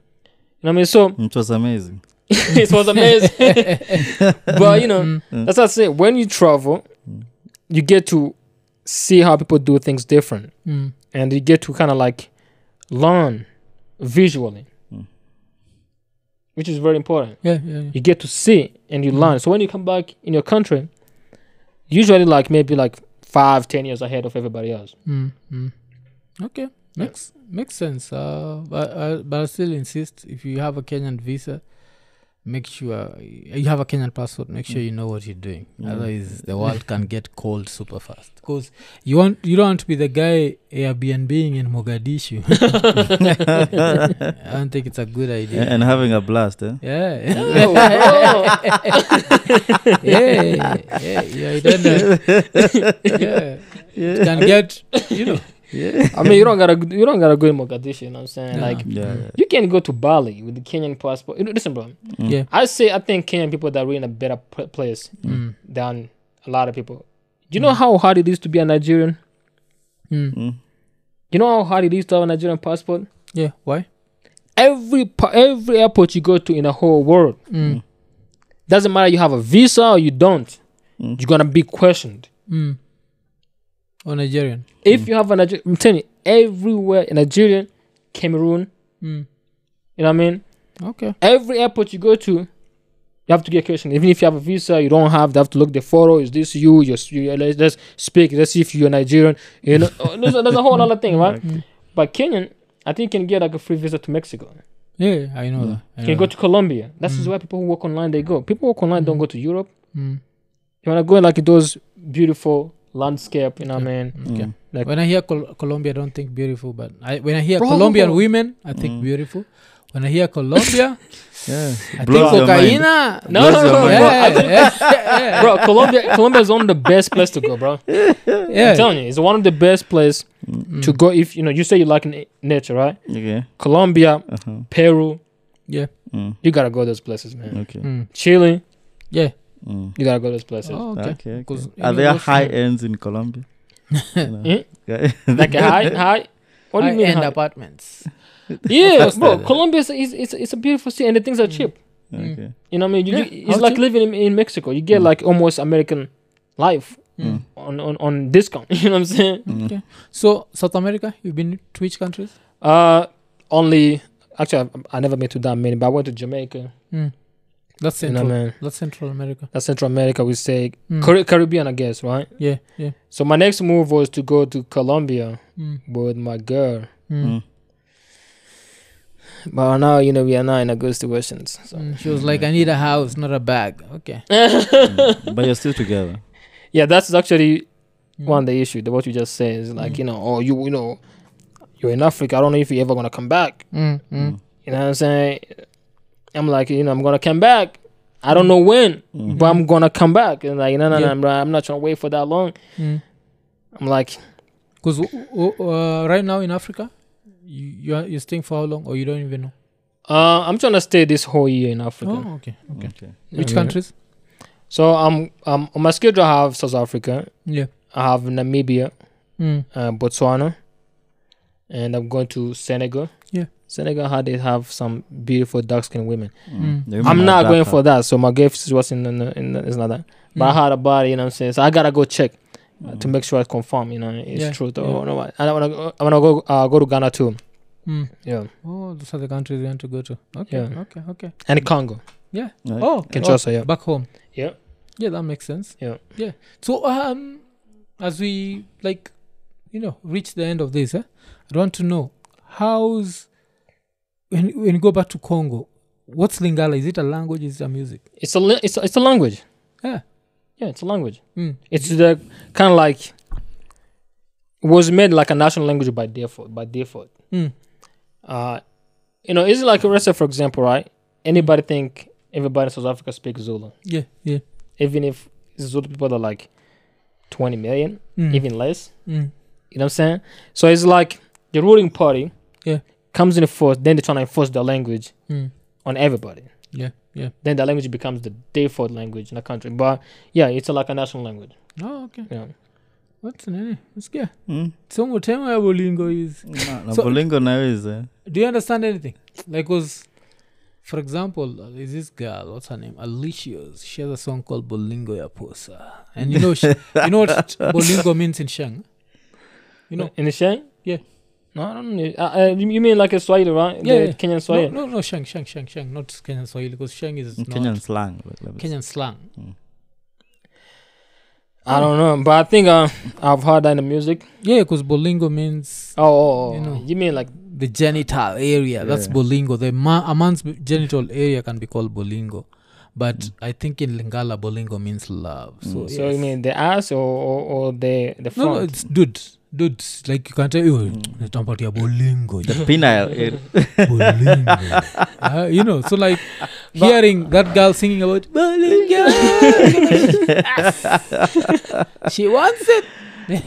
S3: what I mean? So
S2: It was amazing.
S3: it was amazing. but you know,
S1: Mm.
S3: that's what I say. When you travel, you get to see how people do things different,
S1: Mm.
S3: and you get to kind of like learn visually,
S2: Mm.
S3: which is very important.
S1: Yeah, yeah, yeah.
S3: You get to see and you learn. So when you come back in your country, usually like maybe like five, ten years ahead of everybody else.
S1: Mm. Mm. Okay, makes makes sense. Uh, but uh, but I still insist if you have a Kenyan visa, make sure you have a Kenyan passport. Make sure you know what you're doing.
S2: Mm.
S1: Otherwise, the world can get cold super fast. Because you want you don't want to be the guy Airbnb in Mogadishu. I don't think it's a good idea.
S2: and having a blast, eh?
S1: Yeah.
S3: Oh, oh.
S1: yeah, yeah, yeah, you don't know. yeah, you can get, you know,
S2: Yeah.
S3: I mean, you don't gotta you don't gotta go in Mogadishu. You know what I'm saying?
S1: Yeah.
S3: Like
S2: Yeah. yeah.
S3: you can go to Bali with the Kenyan passport. You know, listen, bro.
S2: Mm.
S1: yeah.
S3: I say I think Kenyan people that are in a better p- place
S1: Mm.
S3: than a lot of people. Do you know how hard it is to be a Nigerian?
S1: Mm.
S2: Mm.
S3: You know how hard it is to have a Nigerian passport?
S1: Yeah, why?
S3: Every pa- every airport you go to in the whole world,
S1: Mm.
S3: doesn't matter you have a visa or you don't,
S2: Mm.
S3: you're gonna be questioned.
S1: Mm. Or Nigerian.
S3: If you have a Nigerian, I'm telling you, everywhere in Nigerian, Cameroon,
S1: Mm.
S3: you know what I mean?
S1: Okay.
S3: Every airport you go to, you have to get questioned. Even if you have a visa, you don't have. They have to look the photo. Is this you? Just you, let's, let's speak. Let's see if you're Nigerian. You know, Oh, there's, a, there's a whole other thing, right?
S1: Mm.
S3: But Kenyan, I think you can get like a free visa to Mexico.
S1: Yeah, I know that. I
S3: You
S1: know
S3: can go
S1: that.
S3: to Colombia. That's
S1: Mm.
S3: is why people who work online they go. People who work online don't go to Europe.
S1: Mm.
S3: You wanna go in like those beautiful landscape. You know what I mean?
S1: Okay.
S2: Mm.
S3: Like-
S1: when I hear Col- Colombia, I don't think beautiful, but I, when I hear
S3: Bro,
S1: Colombian
S3: bro.
S1: women, I think
S2: Mm.
S1: beautiful. When I hear Colombia,
S2: Yeah.
S1: I
S2: Blows
S1: think
S2: your mind.
S3: No, no, no,
S2: mind.
S3: bro.
S1: Yeah, yeah, yeah,
S3: bro, Colombia, Colombia is one of the best place to go, bro.
S1: yeah.
S3: I'm telling you, it's one of the best place
S2: Mm.
S3: to go if you know. You say you like nature, right?
S2: Okay.
S3: Colombia,
S2: Uh-huh.
S3: Peru,
S1: Yeah.
S2: Mm.
S3: you gotta go those places, man.
S2: Okay.
S1: Mm.
S3: Chile,
S1: Yeah.
S2: Mm.
S3: you gotta go those places.
S1: Oh, okay.
S2: Okay. okay.
S1: 'Cause
S2: Are there
S1: of those-
S2: high ends in Colombia? No.
S3: Eh? Like a high, high. What do you mean?
S1: High-end
S3: high?
S1: apartments.
S3: Yeah, bro. Colombia is is it's, it's a beautiful city and the things are cheap.
S2: Okay.
S3: You know what I mean? You,
S1: Yeah,
S3: you- it's like
S1: cheap?
S3: living in, in Mexico. You get
S2: Mm.
S3: like almost American life
S1: Mm.
S3: on, on on discount. You know what I'm saying?
S2: Mm.
S1: Okay. So South America, you've been to which countries?
S3: Uh, only actually I, I never been to that many, but I went to Jamaica.
S1: That's
S3: You know,
S1: Central.
S3: man.
S1: That's Central America.
S3: That's Central America. We say
S1: Mm.
S3: Car- Caribbean, I guess, right?
S1: Yeah, yeah.
S3: So my next move was to go to Colombia
S1: Mm.
S3: with my girl.
S1: Mm.
S2: Mm.
S3: But now you know we are not in a good situations. So.
S1: Mm. She was like, "I need a house, not a bag." Okay.
S2: Mm. But you're still together.
S3: yeah, that's actually
S1: Mm.
S3: one of the issue. The what you just said is like
S1: Mm.
S3: you know, oh you you know, you're in Africa. I don't know if you're ever gonna come back.
S1: Mm. Mm.
S3: You know what I'm saying? I'm like, you know, I'm gonna come back. I don't know when,
S2: Mm.
S3: but I'm gonna come back. And like, no, no, no,
S1: Yeah.
S3: I'm, not- I'm not trying to wait for that long.
S1: Mm.
S3: I'm like,
S1: Because uh, right now in Africa, you you are, you're staying for how long, or you don't even know?
S3: uh, I'm trying to stay this whole year in Africa.
S1: Oh, okay, okay.
S2: Okay.
S1: Which
S3: Yeah.
S1: countries?
S3: So um, um, on my schedule, I have South Africa,
S1: Yeah.
S3: I have Namibia,
S1: Mm.
S3: uh, Botswana, and I'm going to Senegal.
S1: Yeah.
S3: Senegal, how they have some beautiful dark skinned women.
S1: Mm.
S2: The women
S3: I'm not going
S2: darker.
S3: for that, so my gift was in, the, in, in it's not that. But I had a body, you know what I'm saying? So I gotta go check uh, to
S2: Mm.
S3: make sure I confirm, you know, it's
S1: Yeah,
S3: true.
S1: yeah.
S3: Or no, and I wanna go, I wanna go uh, go to Ghana too.
S1: Mm.
S3: Yeah,
S1: Oh, those are the countries you want to go to. Okay,
S3: Yeah.
S1: okay, okay.
S3: and Congo.
S2: Right.
S1: Oh,
S3: Kinshasa,
S1: oh,
S3: yeah.
S1: back home.
S3: Yeah.
S1: Yeah, that makes sense.
S3: Yeah.
S1: Yeah. So um, as we like, you know, reach the end of this, eh, I want to know how's when when you go back to Congo, what's Lingala? Is it a language? Is it a music?
S3: It's a li- it's a, it's a language.
S1: Yeah.
S3: Yeah, it's a language.
S1: Mm.
S3: It's the kind of like was made like a national language by default. By default,
S1: Mm.
S3: uh, you know, is it like a rest for example, right? Anybody think everybody in South Africa speaks Zulu,
S1: Yeah, yeah.
S3: even if Zulu people are like 20 million,
S1: Mm.
S3: even less.
S1: Mm.
S3: You know what I'm saying? So it's like the ruling party
S1: Yeah.
S3: Comes in force, then they're trying to enforce their language
S1: Mm.
S3: on everybody.
S1: Yeah, yeah.
S3: Then the language becomes the default language in the country. But yeah, it's like a national language.
S1: Oh, okay.
S3: Yeah.
S1: What's nini? Nasikia.
S2: Mm.
S1: Somo tema ya bolingo is.
S2: Na- na
S1: So-
S2: bolingo naweza
S1: Do you understand anything? Like, was, for example, uh, there's this girl. What's her name? Alicia's. She has a song called Bolingo ya Posa. And you know, she, you know what bolingo means in Shang? You know,
S3: in the Shang?
S1: Yeah.
S3: No, I don't know. Uh, uh, you mean like a Swahili, right?
S1: Yeah,
S3: The
S1: yeah.
S3: Kenyan Swahili.
S1: no, no, Shang, Shang, Shang, Shang, not Kenyan Swahili, because Shang is not
S2: kenyan slang
S1: Kenyan slang.
S3: I don't know, but I think uh, I've heard that in the music.
S1: Yeah, because bolingo means
S3: Oh, oh, oh.
S1: You know.
S3: you mean like
S1: the genital area. That's bolingo. The ma- a man's genital area can be called bolingo. But I think in Lingala, bolingo means love. So,
S2: Mm.
S3: so you mean the ass or or, or the the
S1: no, no, it's dude. Dude, like you can't tell you, nitampatia bolingo.
S2: the penile area.
S1: bolingo. Uh, you know, so like hearing that girl singing about bolingo. she wants it.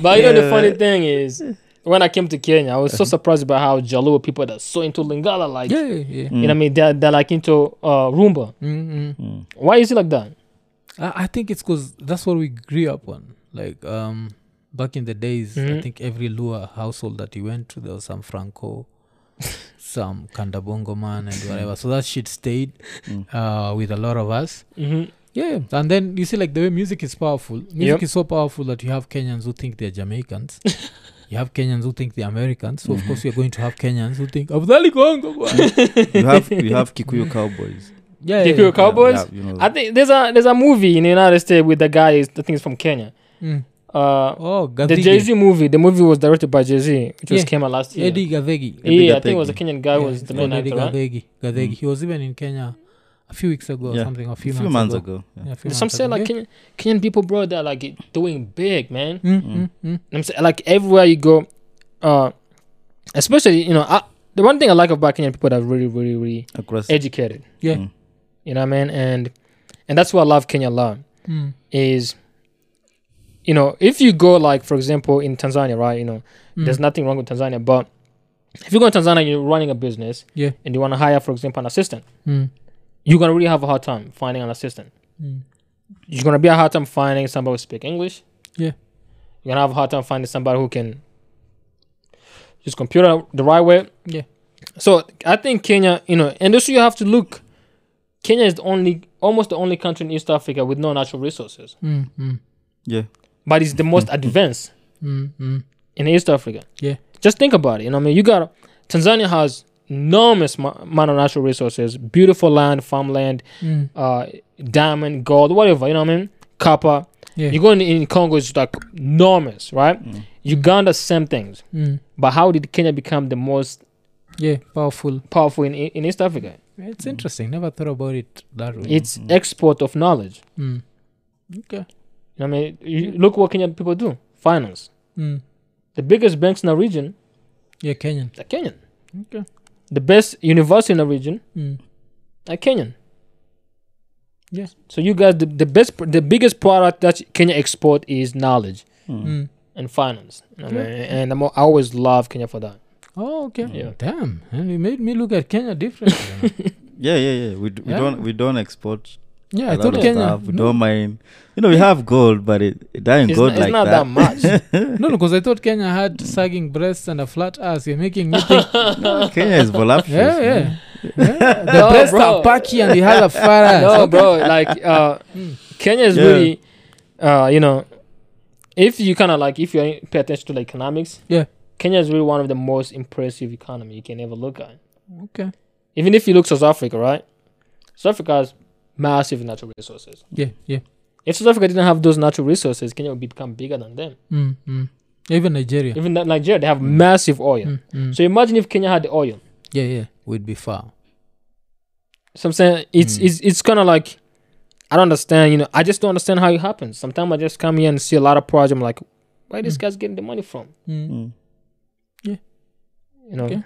S3: But you know the funny thing is, when I came to Kenya, I was so surprised by how Jaluo people that are so into Lingala, like
S1: Yeah, yeah, yeah.
S3: you know, what I mean, they're, they're like into uh, Rumba.
S1: Mm-mm.
S2: Mm.
S3: Why is it like that?
S1: I, I think it's because that's what we grew up on. Like um, back in the days, I
S3: Mhm.
S1: think every Luo household that you went to, there was some Franco, some Kanda Bongo Man, and whatever. So that shit stayed
S2: Mm.
S1: uh, with a lot of us.
S3: Mm-hmm.
S1: Yeah, and then you see, like the way music is powerful. Music
S3: Yep.
S1: is so powerful that you have Kenyans who think they're Jamaicans. you have Kenyans who think they're Americans. So of course you're going to have Kenyans who think Abdali Congo.
S2: you have you have kikuyu cowboys
S1: yeah,
S3: Kikuyu
S1: yeah,
S3: Cowboys?
S2: Yeah, you know,
S3: I think there's a there's a movie in the United States with the guy is the thing is from Kenya.
S1: Mm.
S3: Uh,
S1: Oh,
S3: the
S1: Gathegi.
S3: Jay Z movie. The movie was directed by Jay Z, which just
S1: Yeah.
S3: came out last year.
S1: Eddie Gathegi.
S2: Eddie
S3: yeah, I think it was a Kenyan guy
S1: Yeah,
S3: was the main
S1: called Eddie
S3: actor, right?
S1: Gathegi. Gathegi.
S2: Mm.
S1: He was even in Kenya a few weeks ago or something, a few,
S2: a few
S1: months,
S2: months
S1: ago.
S2: ago, yeah.
S1: Yeah, a few
S3: Some
S1: months
S3: say
S1: ago.
S3: like
S1: Yeah.
S3: Kenyan, Kenyan people, bro, they're like doing big, man.
S1: Mm,
S2: Mm.
S1: mm, mm.
S3: I'm saying like everywhere you go, uh, especially you know, I, the one thing I like about Kenyan people that are really, really, really
S2: across
S3: educated.
S1: Yeah.
S2: Mm.
S3: You know what I mean? And and that's why I love Kenya a lot.
S1: Mm,
S3: Is you know, if you go like for example in Tanzania, right? You know,
S1: mm.
S3: there's nothing wrong with Tanzania, but if you go to Tanzania, you're running a business,
S1: Yeah.
S3: and you want to hire, for example, an assistant,
S1: Mm,
S3: you're gonna really have a hard time finding an assistant.
S1: mm.
S3: You're gonna be a hard time finding somebody who speak English.
S1: Yeah.
S3: You're gonna have a hard time finding somebody who can use computer the right way.
S1: Yeah.
S3: So I think Kenya, you know, and also you have to look. Kenya is the only, almost the only country in East Africa with no natural resources,
S1: Mm, mm,
S2: yeah
S3: but it's the most advanced
S1: mm, mm.
S3: in East Africa.
S1: Yeah.
S3: Just think about it. You know, what I mean, you got Tanzania has enormous amount of natural resources, beautiful land, farmland,
S1: Mm.
S3: uh, diamond, gold, whatever. You know what I mean? Copper.
S1: Yeah.
S3: You go in, in Congo, it's like enormous, right?
S2: Mm.
S3: Uganda, same things.
S1: Mm.
S3: But how did Kenya become the most
S1: Yeah, powerful.
S3: powerful in, in East Africa?
S1: It's interesting. Never thought about it that way.
S3: It's
S2: Mm.
S3: export of knowledge.
S1: Mm. Okay.
S3: You know what I mean? You look what Kenyan people do. Finance.
S1: Mm.
S3: The biggest banks in the region,
S1: Yeah, Kenyan.
S3: are Kenyan.
S1: Okay.
S3: The best university in the region,
S1: Mm.
S3: are Kenyan.
S1: Yes.
S3: So you guys, the, the best, the biggest product that Kenya export is knowledge
S2: Mm.
S1: Mm.
S3: and finance. You I mean? And I'm, I always love Kenya for that.
S1: Oh, okay.
S3: Yeah.
S1: Damn. And you made me look at Kenya differently. you
S2: yeah yeah yeah we, d- we
S1: Yeah.
S2: don't we don't export
S1: yeah,
S2: a
S1: I
S2: lot
S1: thought Kenya.
S2: stuff. we
S1: no,
S2: don't mind you know we have gold but it, it doesn't
S3: It's,
S2: gold
S3: not, it's not that, much.
S1: no, no, because I thought Kenya had sagging breasts and a flat ass. You're making me think.
S2: Kenya is voluptuous
S1: yeah, yeah. yeah. The
S3: No,
S1: breasts
S3: bro.
S1: are patchy and he has a fat ass.
S3: no,
S1: Okay.
S3: bro. Like uh,
S1: Mm.
S3: Kenya is
S2: Yeah.
S3: really, uh, you know, if you kind of like if you pay attention to like economics,
S1: Yeah.
S3: Kenya is really one of the most impressive economy you can ever look at.
S1: Okay.
S3: Even if you look South Africa, right? South Africa has massive natural resources.
S1: Yeah, yeah.
S3: If South Africa didn't have those natural resources, Kenya would become bigger than them.
S1: Mm, mm. Even Nigeria.
S3: Even Nigeria, they have massive oil.
S1: Mm, mm.
S3: So imagine if Kenya had the oil.
S1: yeah, yeah. We'd be far.
S3: So I'm saying it's
S1: Mm.
S3: it's it's kind of like I don't understand. You know, I just don't understand how it happens. Sometimes I just come here and see a lot of projects. I'm like, where this
S1: Mm.
S3: guy's getting the money from?
S1: Mm.
S2: Mm.
S3: You know,
S1: Okay.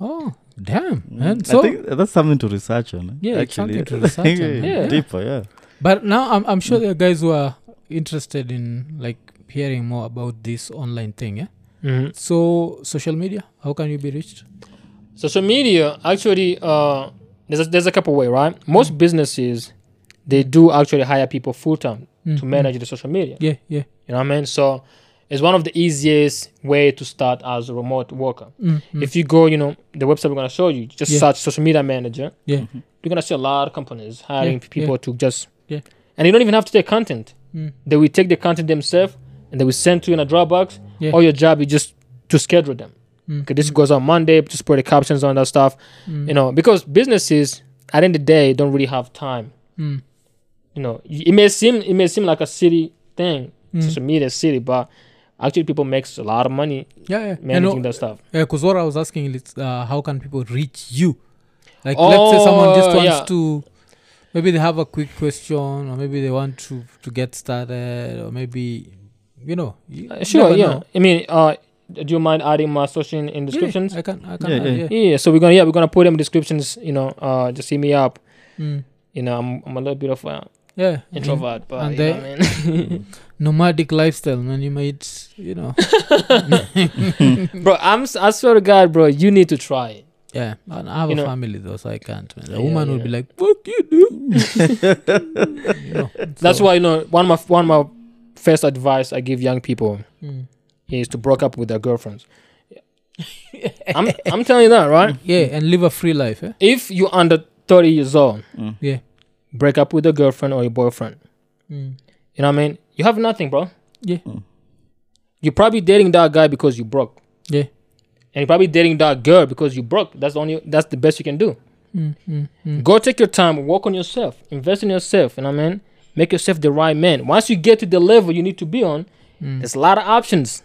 S1: Oh, damn.
S2: Mm.
S1: Man.
S2: I think that's something to research on. eh?
S1: Yeah,
S2: Actually,
S1: something to research on,
S3: Yeah.
S2: Deeper, yeah.
S1: but now I'm, I'm sure there are guys who are interested in like hearing more about this online thing yeah
S3: Mhm.
S1: so social media how can you be reached
S3: Social media actually uh there's a, there's a couple way, right? Most businesses they do actually hire people full time
S1: Mm,
S3: to
S1: mm.
S3: manage the social media.
S1: yeah yeah
S3: You know what I mean? So it's one of the easiest way to start as a remote worker.
S1: Mm, mm.
S3: If you go, you know, the website we're gonna show you, just
S1: Yeah.
S3: search social media manager.
S1: yeah
S3: You're gonna see a lot of companies hiring
S1: Yeah,
S3: people to just
S1: Yeah.
S3: and you don't even have to take content.
S1: Mm.
S3: They will take the content themselves and they will send to you in a Dropbox.
S1: Yeah.
S3: Or your job is just to schedule them.
S1: Mm,
S3: Okay, this goes on Monday, just put the captions on that stuff.
S1: mm,
S3: You know, because businesses at the end of the day don't really have time.
S1: mm,
S3: You know, it may seem it may seem like a city thing,
S1: mm.
S3: social media city, but actually people makes a lot of money
S1: yeah yeah
S3: managing
S1: and,
S3: that stuff.
S1: yeah because what i was asking is uh, how can people reach you like let's say someone just
S3: Oh,
S1: wants
S3: yeah.
S1: to maybe they have a quick question or maybe they want to to get started or maybe you know you
S3: Uh, sure, yeah.
S1: know.
S3: I mean, uh, do you mind adding my social in, in descriptions?
S1: yeah, i can i can
S2: Yeah,
S1: add,
S2: yeah.
S1: yeah,
S3: Yeah, so we're gonna yeah we're gonna put them in descriptions. You know, uh, just hit me up.
S1: Mm.
S3: You know, I'm I'm a little bit of a
S1: yeah I mean,
S3: introvert, but
S1: and
S3: you know what I mean.
S1: nomadic lifestyle man you might you know
S3: bro, I'm s- I swear to God, bro, you need to try it.
S1: yeah and i have
S3: You
S1: a
S3: know-
S1: family though so i can't man. the
S3: Yeah,
S1: woman will
S3: yeah.
S1: be like fuck you dude you know,
S3: That's
S1: so-
S3: why you know one of my one of my first advice I give young people
S1: Mm.
S3: is to break up with their girlfriends. I'm I'm telling you that, right?
S1: yeah and live a free life eh?
S3: If you're under 30 years old,
S2: Mm.
S1: yeah
S3: break up with your girlfriend or your boyfriend.
S1: Mm.
S3: You know what I mean? You have nothing, bro.
S1: Yeah.
S2: Mm.
S3: You're probably dating that guy because you broke.
S1: yeah
S3: And you're probably dating that girl because you broke. That's the only that's the best you can do.
S1: Mm, mm, mm.
S3: Go take your time, work on yourself, invest in yourself, you know what I mean? Make yourself the right man. Once you get to the level you need to be on,
S1: Mm.
S3: there's a lot of options.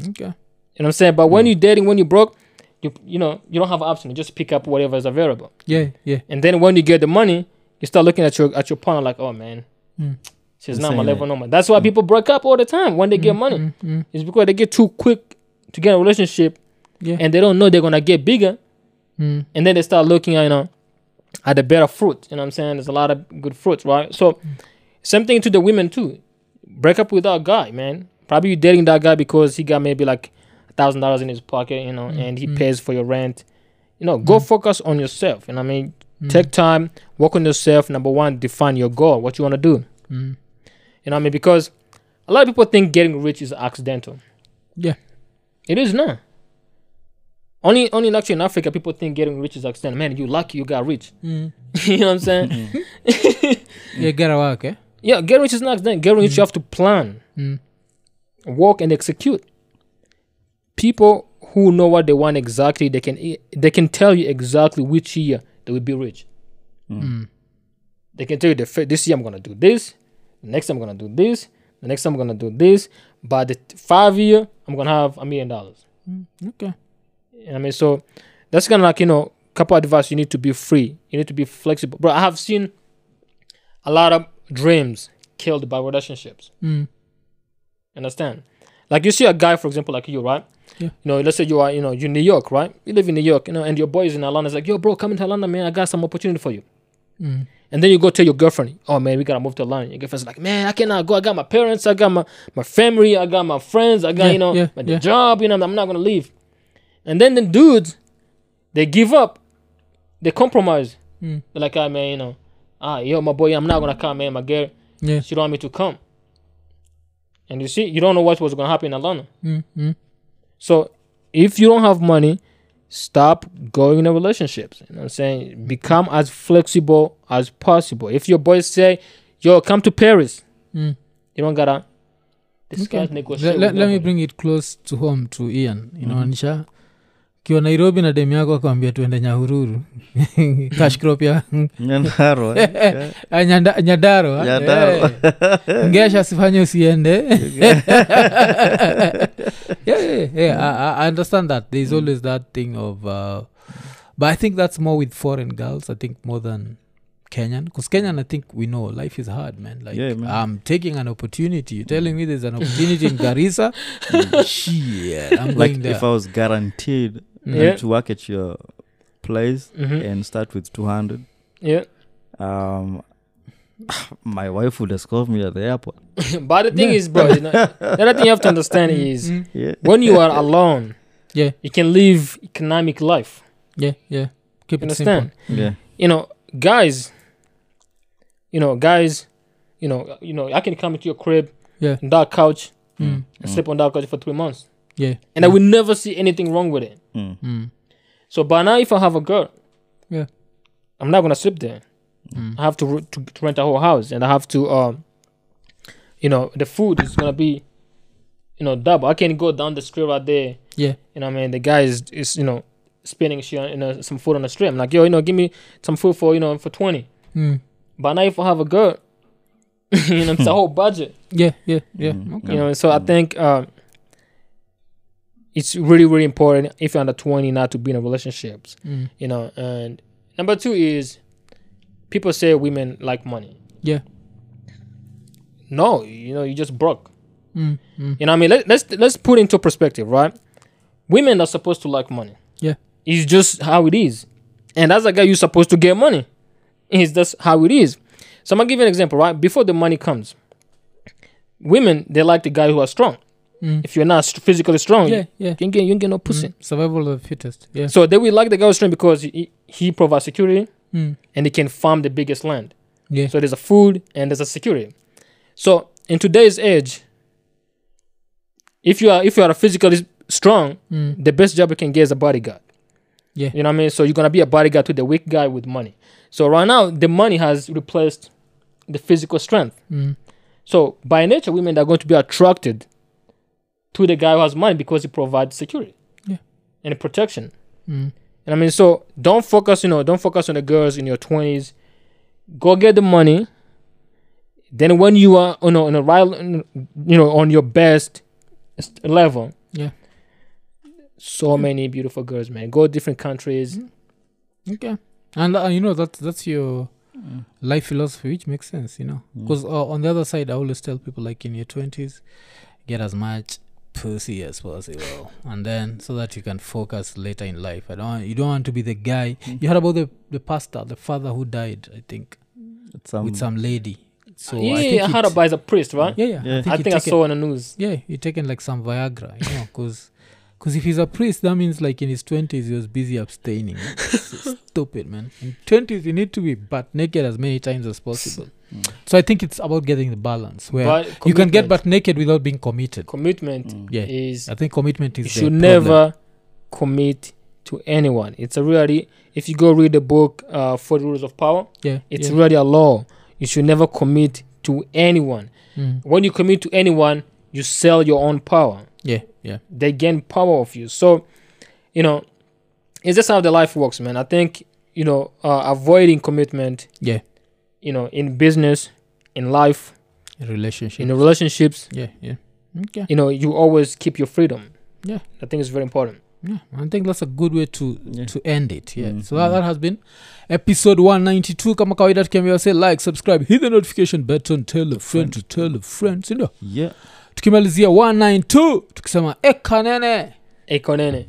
S1: okay
S3: You know what I'm saying? But when you're dating, when you broke, you you know, you don't have an option. You just pick up whatever is available.
S1: yeah yeah
S3: And then when you get the money, you start looking at your at your partner like, oh man,
S1: Mm.
S3: she's
S2: The
S3: not my level no more. That's why people break up all the time when they get money.
S1: Mm, mm,
S3: It's because they get too quick to get a relationship
S1: yeah
S3: and they don't know they're gonna get bigger.
S1: mm,
S3: And then they start looking at you know at the better fruit. You know what I'm saying? There's a lot of good fruits, right? So same thing to the women too. Break up with that guy, man. Probably you dating that guy because he got maybe like a thousand dollars in his pocket, you know, and he
S1: mm.
S3: pays for your rent. You know, go focus on yourself. You know what I mean?
S1: Mm,
S3: Take time, work on yourself. Number one, define your goal, what you want to do.
S1: mm.
S3: You know what I mean? Because a lot of people think getting rich is accidental.
S1: Yeah.
S3: It is not. Only only actually in Africa people think getting rich is accidental. Man, you lucky you got rich.
S1: Mm.
S3: you know what I'm saying?
S1: yeah get a work eh
S3: yeah, getting rich is not accidental. Getting rich you have to plan,
S1: mm.
S3: work and execute. People who know what they want exactly, they can they can tell you exactly which year they will be rich.
S1: Mm.
S3: They can tell you the fir- this year I'm gonna do this, the next time I'm gonna do this, the next time I'm gonna do this. By the t- five year, I'm gonna have a million dollars.
S1: okay
S3: You know what I mean, so that's kind of like you know, couple advice. You need to be free. You need to be flexible. But I have seen a lot of dreams killed by relationships.
S1: mm.
S3: Understand? Like you see a guy, for example, like you, right?
S1: Yeah.
S3: You know, let's say you are, you know, you're in New York, right? You live in New York, you know, and your boy is in Atlanta. It's like, yo, bro, come into Atlanta, man. I got some opportunity for you.
S1: Mm.
S3: And then you go tell your girlfriend, oh man, we gotta move to Atlanta. Your girlfriend's like, man, I cannot go. I got my parents, I got my, my family, I got my friends, I got,
S1: Yeah,
S3: you know,
S1: yeah,
S3: my
S1: yeah.
S3: job, you know, I'm not gonna leave. And then the dudes, they give up, they compromise.
S1: Mm.
S3: They're like, ah man, you know, ah, yo, my boy, I'm not gonna come, man. My girl,
S1: yeah
S3: she don't want me to come. And you see, you don't know what was gonna happen in Atlanta.
S1: mm.
S3: So if you don't have money, stop going into relationships. You know what I'm saying? Become as flexible as possible. If your boys say, yo, come to Paris,
S1: Mm.
S3: you don't gotta discuss,
S1: Okay.
S3: negotiate.
S1: let, let, let me bring it close to home to ian inaonyesha kiwa nairobi na demu yako akwambia tuende nyahururu kashkrop ya
S2: Nyandarua, eh?
S1: Ah, nyadaro?
S2: Nyadaro.
S1: Eh. ngesha sifanye usiende yeah, yeah, yeah. I, I understand that there's always that thing of uh, but i think that's more with foreign girls i think more than kenyan because kenyan i think we know life is hard man like
S2: Yeah, man.
S1: i'm taking an opportunity you're telling me there's an opportunity in garissa shit i'm
S2: like
S1: going there
S2: if i was guaranteed
S1: Mm.
S3: Yeah.
S2: to work at your place
S3: Mhm.
S2: and start with 200
S3: Yeah.
S2: um My wife would escort me at the airport.
S3: but the thing is, bro, you know, the other thing you have to understand is
S1: Mm.
S2: Yeah.
S3: when you are alone,
S1: Yeah,
S3: you can live economic life.
S1: yeah, yeah. Keep
S3: You
S1: it simple.
S2: Yeah.
S3: You know, guys. You know, guys. You know, you know, I can come into your crib,
S1: Yeah.
S3: on that couch,
S1: Mm.
S3: and sleep on that couch for three months,
S1: Yeah.
S3: and I will never see anything wrong with it.
S2: Mm.
S1: Mm.
S3: So, but now if I have a girl,
S1: Yeah.
S3: I'm not gonna sleep there.
S1: Mm.
S3: I have to, re- to to rent a whole house, and I have to, um, you know, the food is gonna be, you know, double. I can't go down the street right there.
S1: Yeah.
S3: You know, what I mean, the guy is, is you know, spending shit, on- you know, some food on the street. I'm like, yo, you know, give me some food for, you know, for twenty.
S1: Mm.
S3: But now if I have a girl, you know, it's a whole budget.
S1: Yeah, yeah, yeah.
S2: Mm.
S1: Okay.
S3: You know, so I think um, it's really, really important if you're under twenty not to be in a relationships.
S1: Mm.
S3: You know, and number two is people say women like money.
S1: Yeah.
S3: No, you know, you just broke.
S1: Mm. Mm.
S3: You know I mean? Let, let's let's put into perspective, right? Women are supposed to like money.
S1: Yeah.
S3: It's just how it is. And as a guy, you're supposed to get money. It's just how it is. So I'm gonna give you an example, right? Before the money comes, women they like the guy who are strong.
S1: Mm.
S3: If you're not st- physically strong,
S1: Yeah, yeah.
S3: you can get you can get no pussy.
S1: Mm. Survival of the fittest. Yeah.
S3: So they will like the guy who's strong because he, he provides security
S1: Mm.
S3: and he can farm the biggest land.
S1: Yeah.
S3: So there's a food and there's a security. So in today's age, if you are if you are physically strong,
S1: Mm.
S3: the best job you can get is a bodyguard.
S1: Yeah.
S3: You know what I mean? So you're gonna be a bodyguard to the weak guy with money. So right now the money has replaced the physical strength.
S1: Mm.
S3: So by nature, women are going to be attracted to the guy who has money because he provides security.
S1: Yeah.
S3: And protection.
S1: Mm.
S3: And I mean, so don't focus, you know, don't focus on the girls in your twenties. Go get the money. Then when you are, you know, on a right, you know, on your best s- level.
S1: Yeah.
S3: So many beautiful girls, man. Go different countries.
S1: Okay. And uh, you know that's that's your life philosophy, which makes sense, you know. Because uh, on the other side, I always tell people like in your twenties, get as much pussy as possible, and then so that you can focus later in life. I don't. Want, you don't want to be the guy. You heard about the the pastor, the father who died, I think,
S2: It's, um,
S1: with some lady. So
S3: yeah,
S1: I
S3: I, heard
S1: it-
S3: about as a priest, right?
S1: Yeah, yeah.
S2: Yeah.
S3: I
S1: he
S3: think I
S1: taken-
S3: saw on the news.
S1: Yeah, he taken like some Viagra, you know, because because if he's a priest, that means like in his twenties he was busy abstaining. Stupid, man. In twenties you need to be butt naked as many times as possible.
S2: Mm.
S1: So I think it's about getting the balance where
S3: But
S1: you can get butt naked without being committed.
S3: commitment
S2: Mm.
S1: Yeah,
S3: is
S1: I think commitment
S3: you
S1: is.
S3: should
S1: the problem.
S3: never commit to anyone. It's a really if you go read the book uh Forty Rules of Power,
S1: Yeah,
S3: it's
S1: yeah.
S3: really a law. You should never commit to anyone.
S1: Mm.
S3: When you commit to anyone, you sell your own power.
S1: Yeah, yeah,
S3: They gain power of you. So, you know, it's just how the life works, man. I think you know uh, avoiding commitment,
S1: yeah.
S3: you know, in business, in life,
S1: Relationship.
S3: in the relationships,
S1: yeah, yeah. Okay.
S3: you know, you always keep your freedom.
S1: Yeah.
S3: I think it's very important.
S1: Yeah, I think that's a good way to
S2: Yeah.
S1: to end it. Yeah.
S2: Mm,
S1: So that, that has been episode 192. Kama kawaida tukiambia say like, subscribe, hit the notification button, tell a friend to tell a friend. Sindio?
S2: Yeah.
S1: Tukimalizia 192 tukisema ekanene.
S3: Ekonene.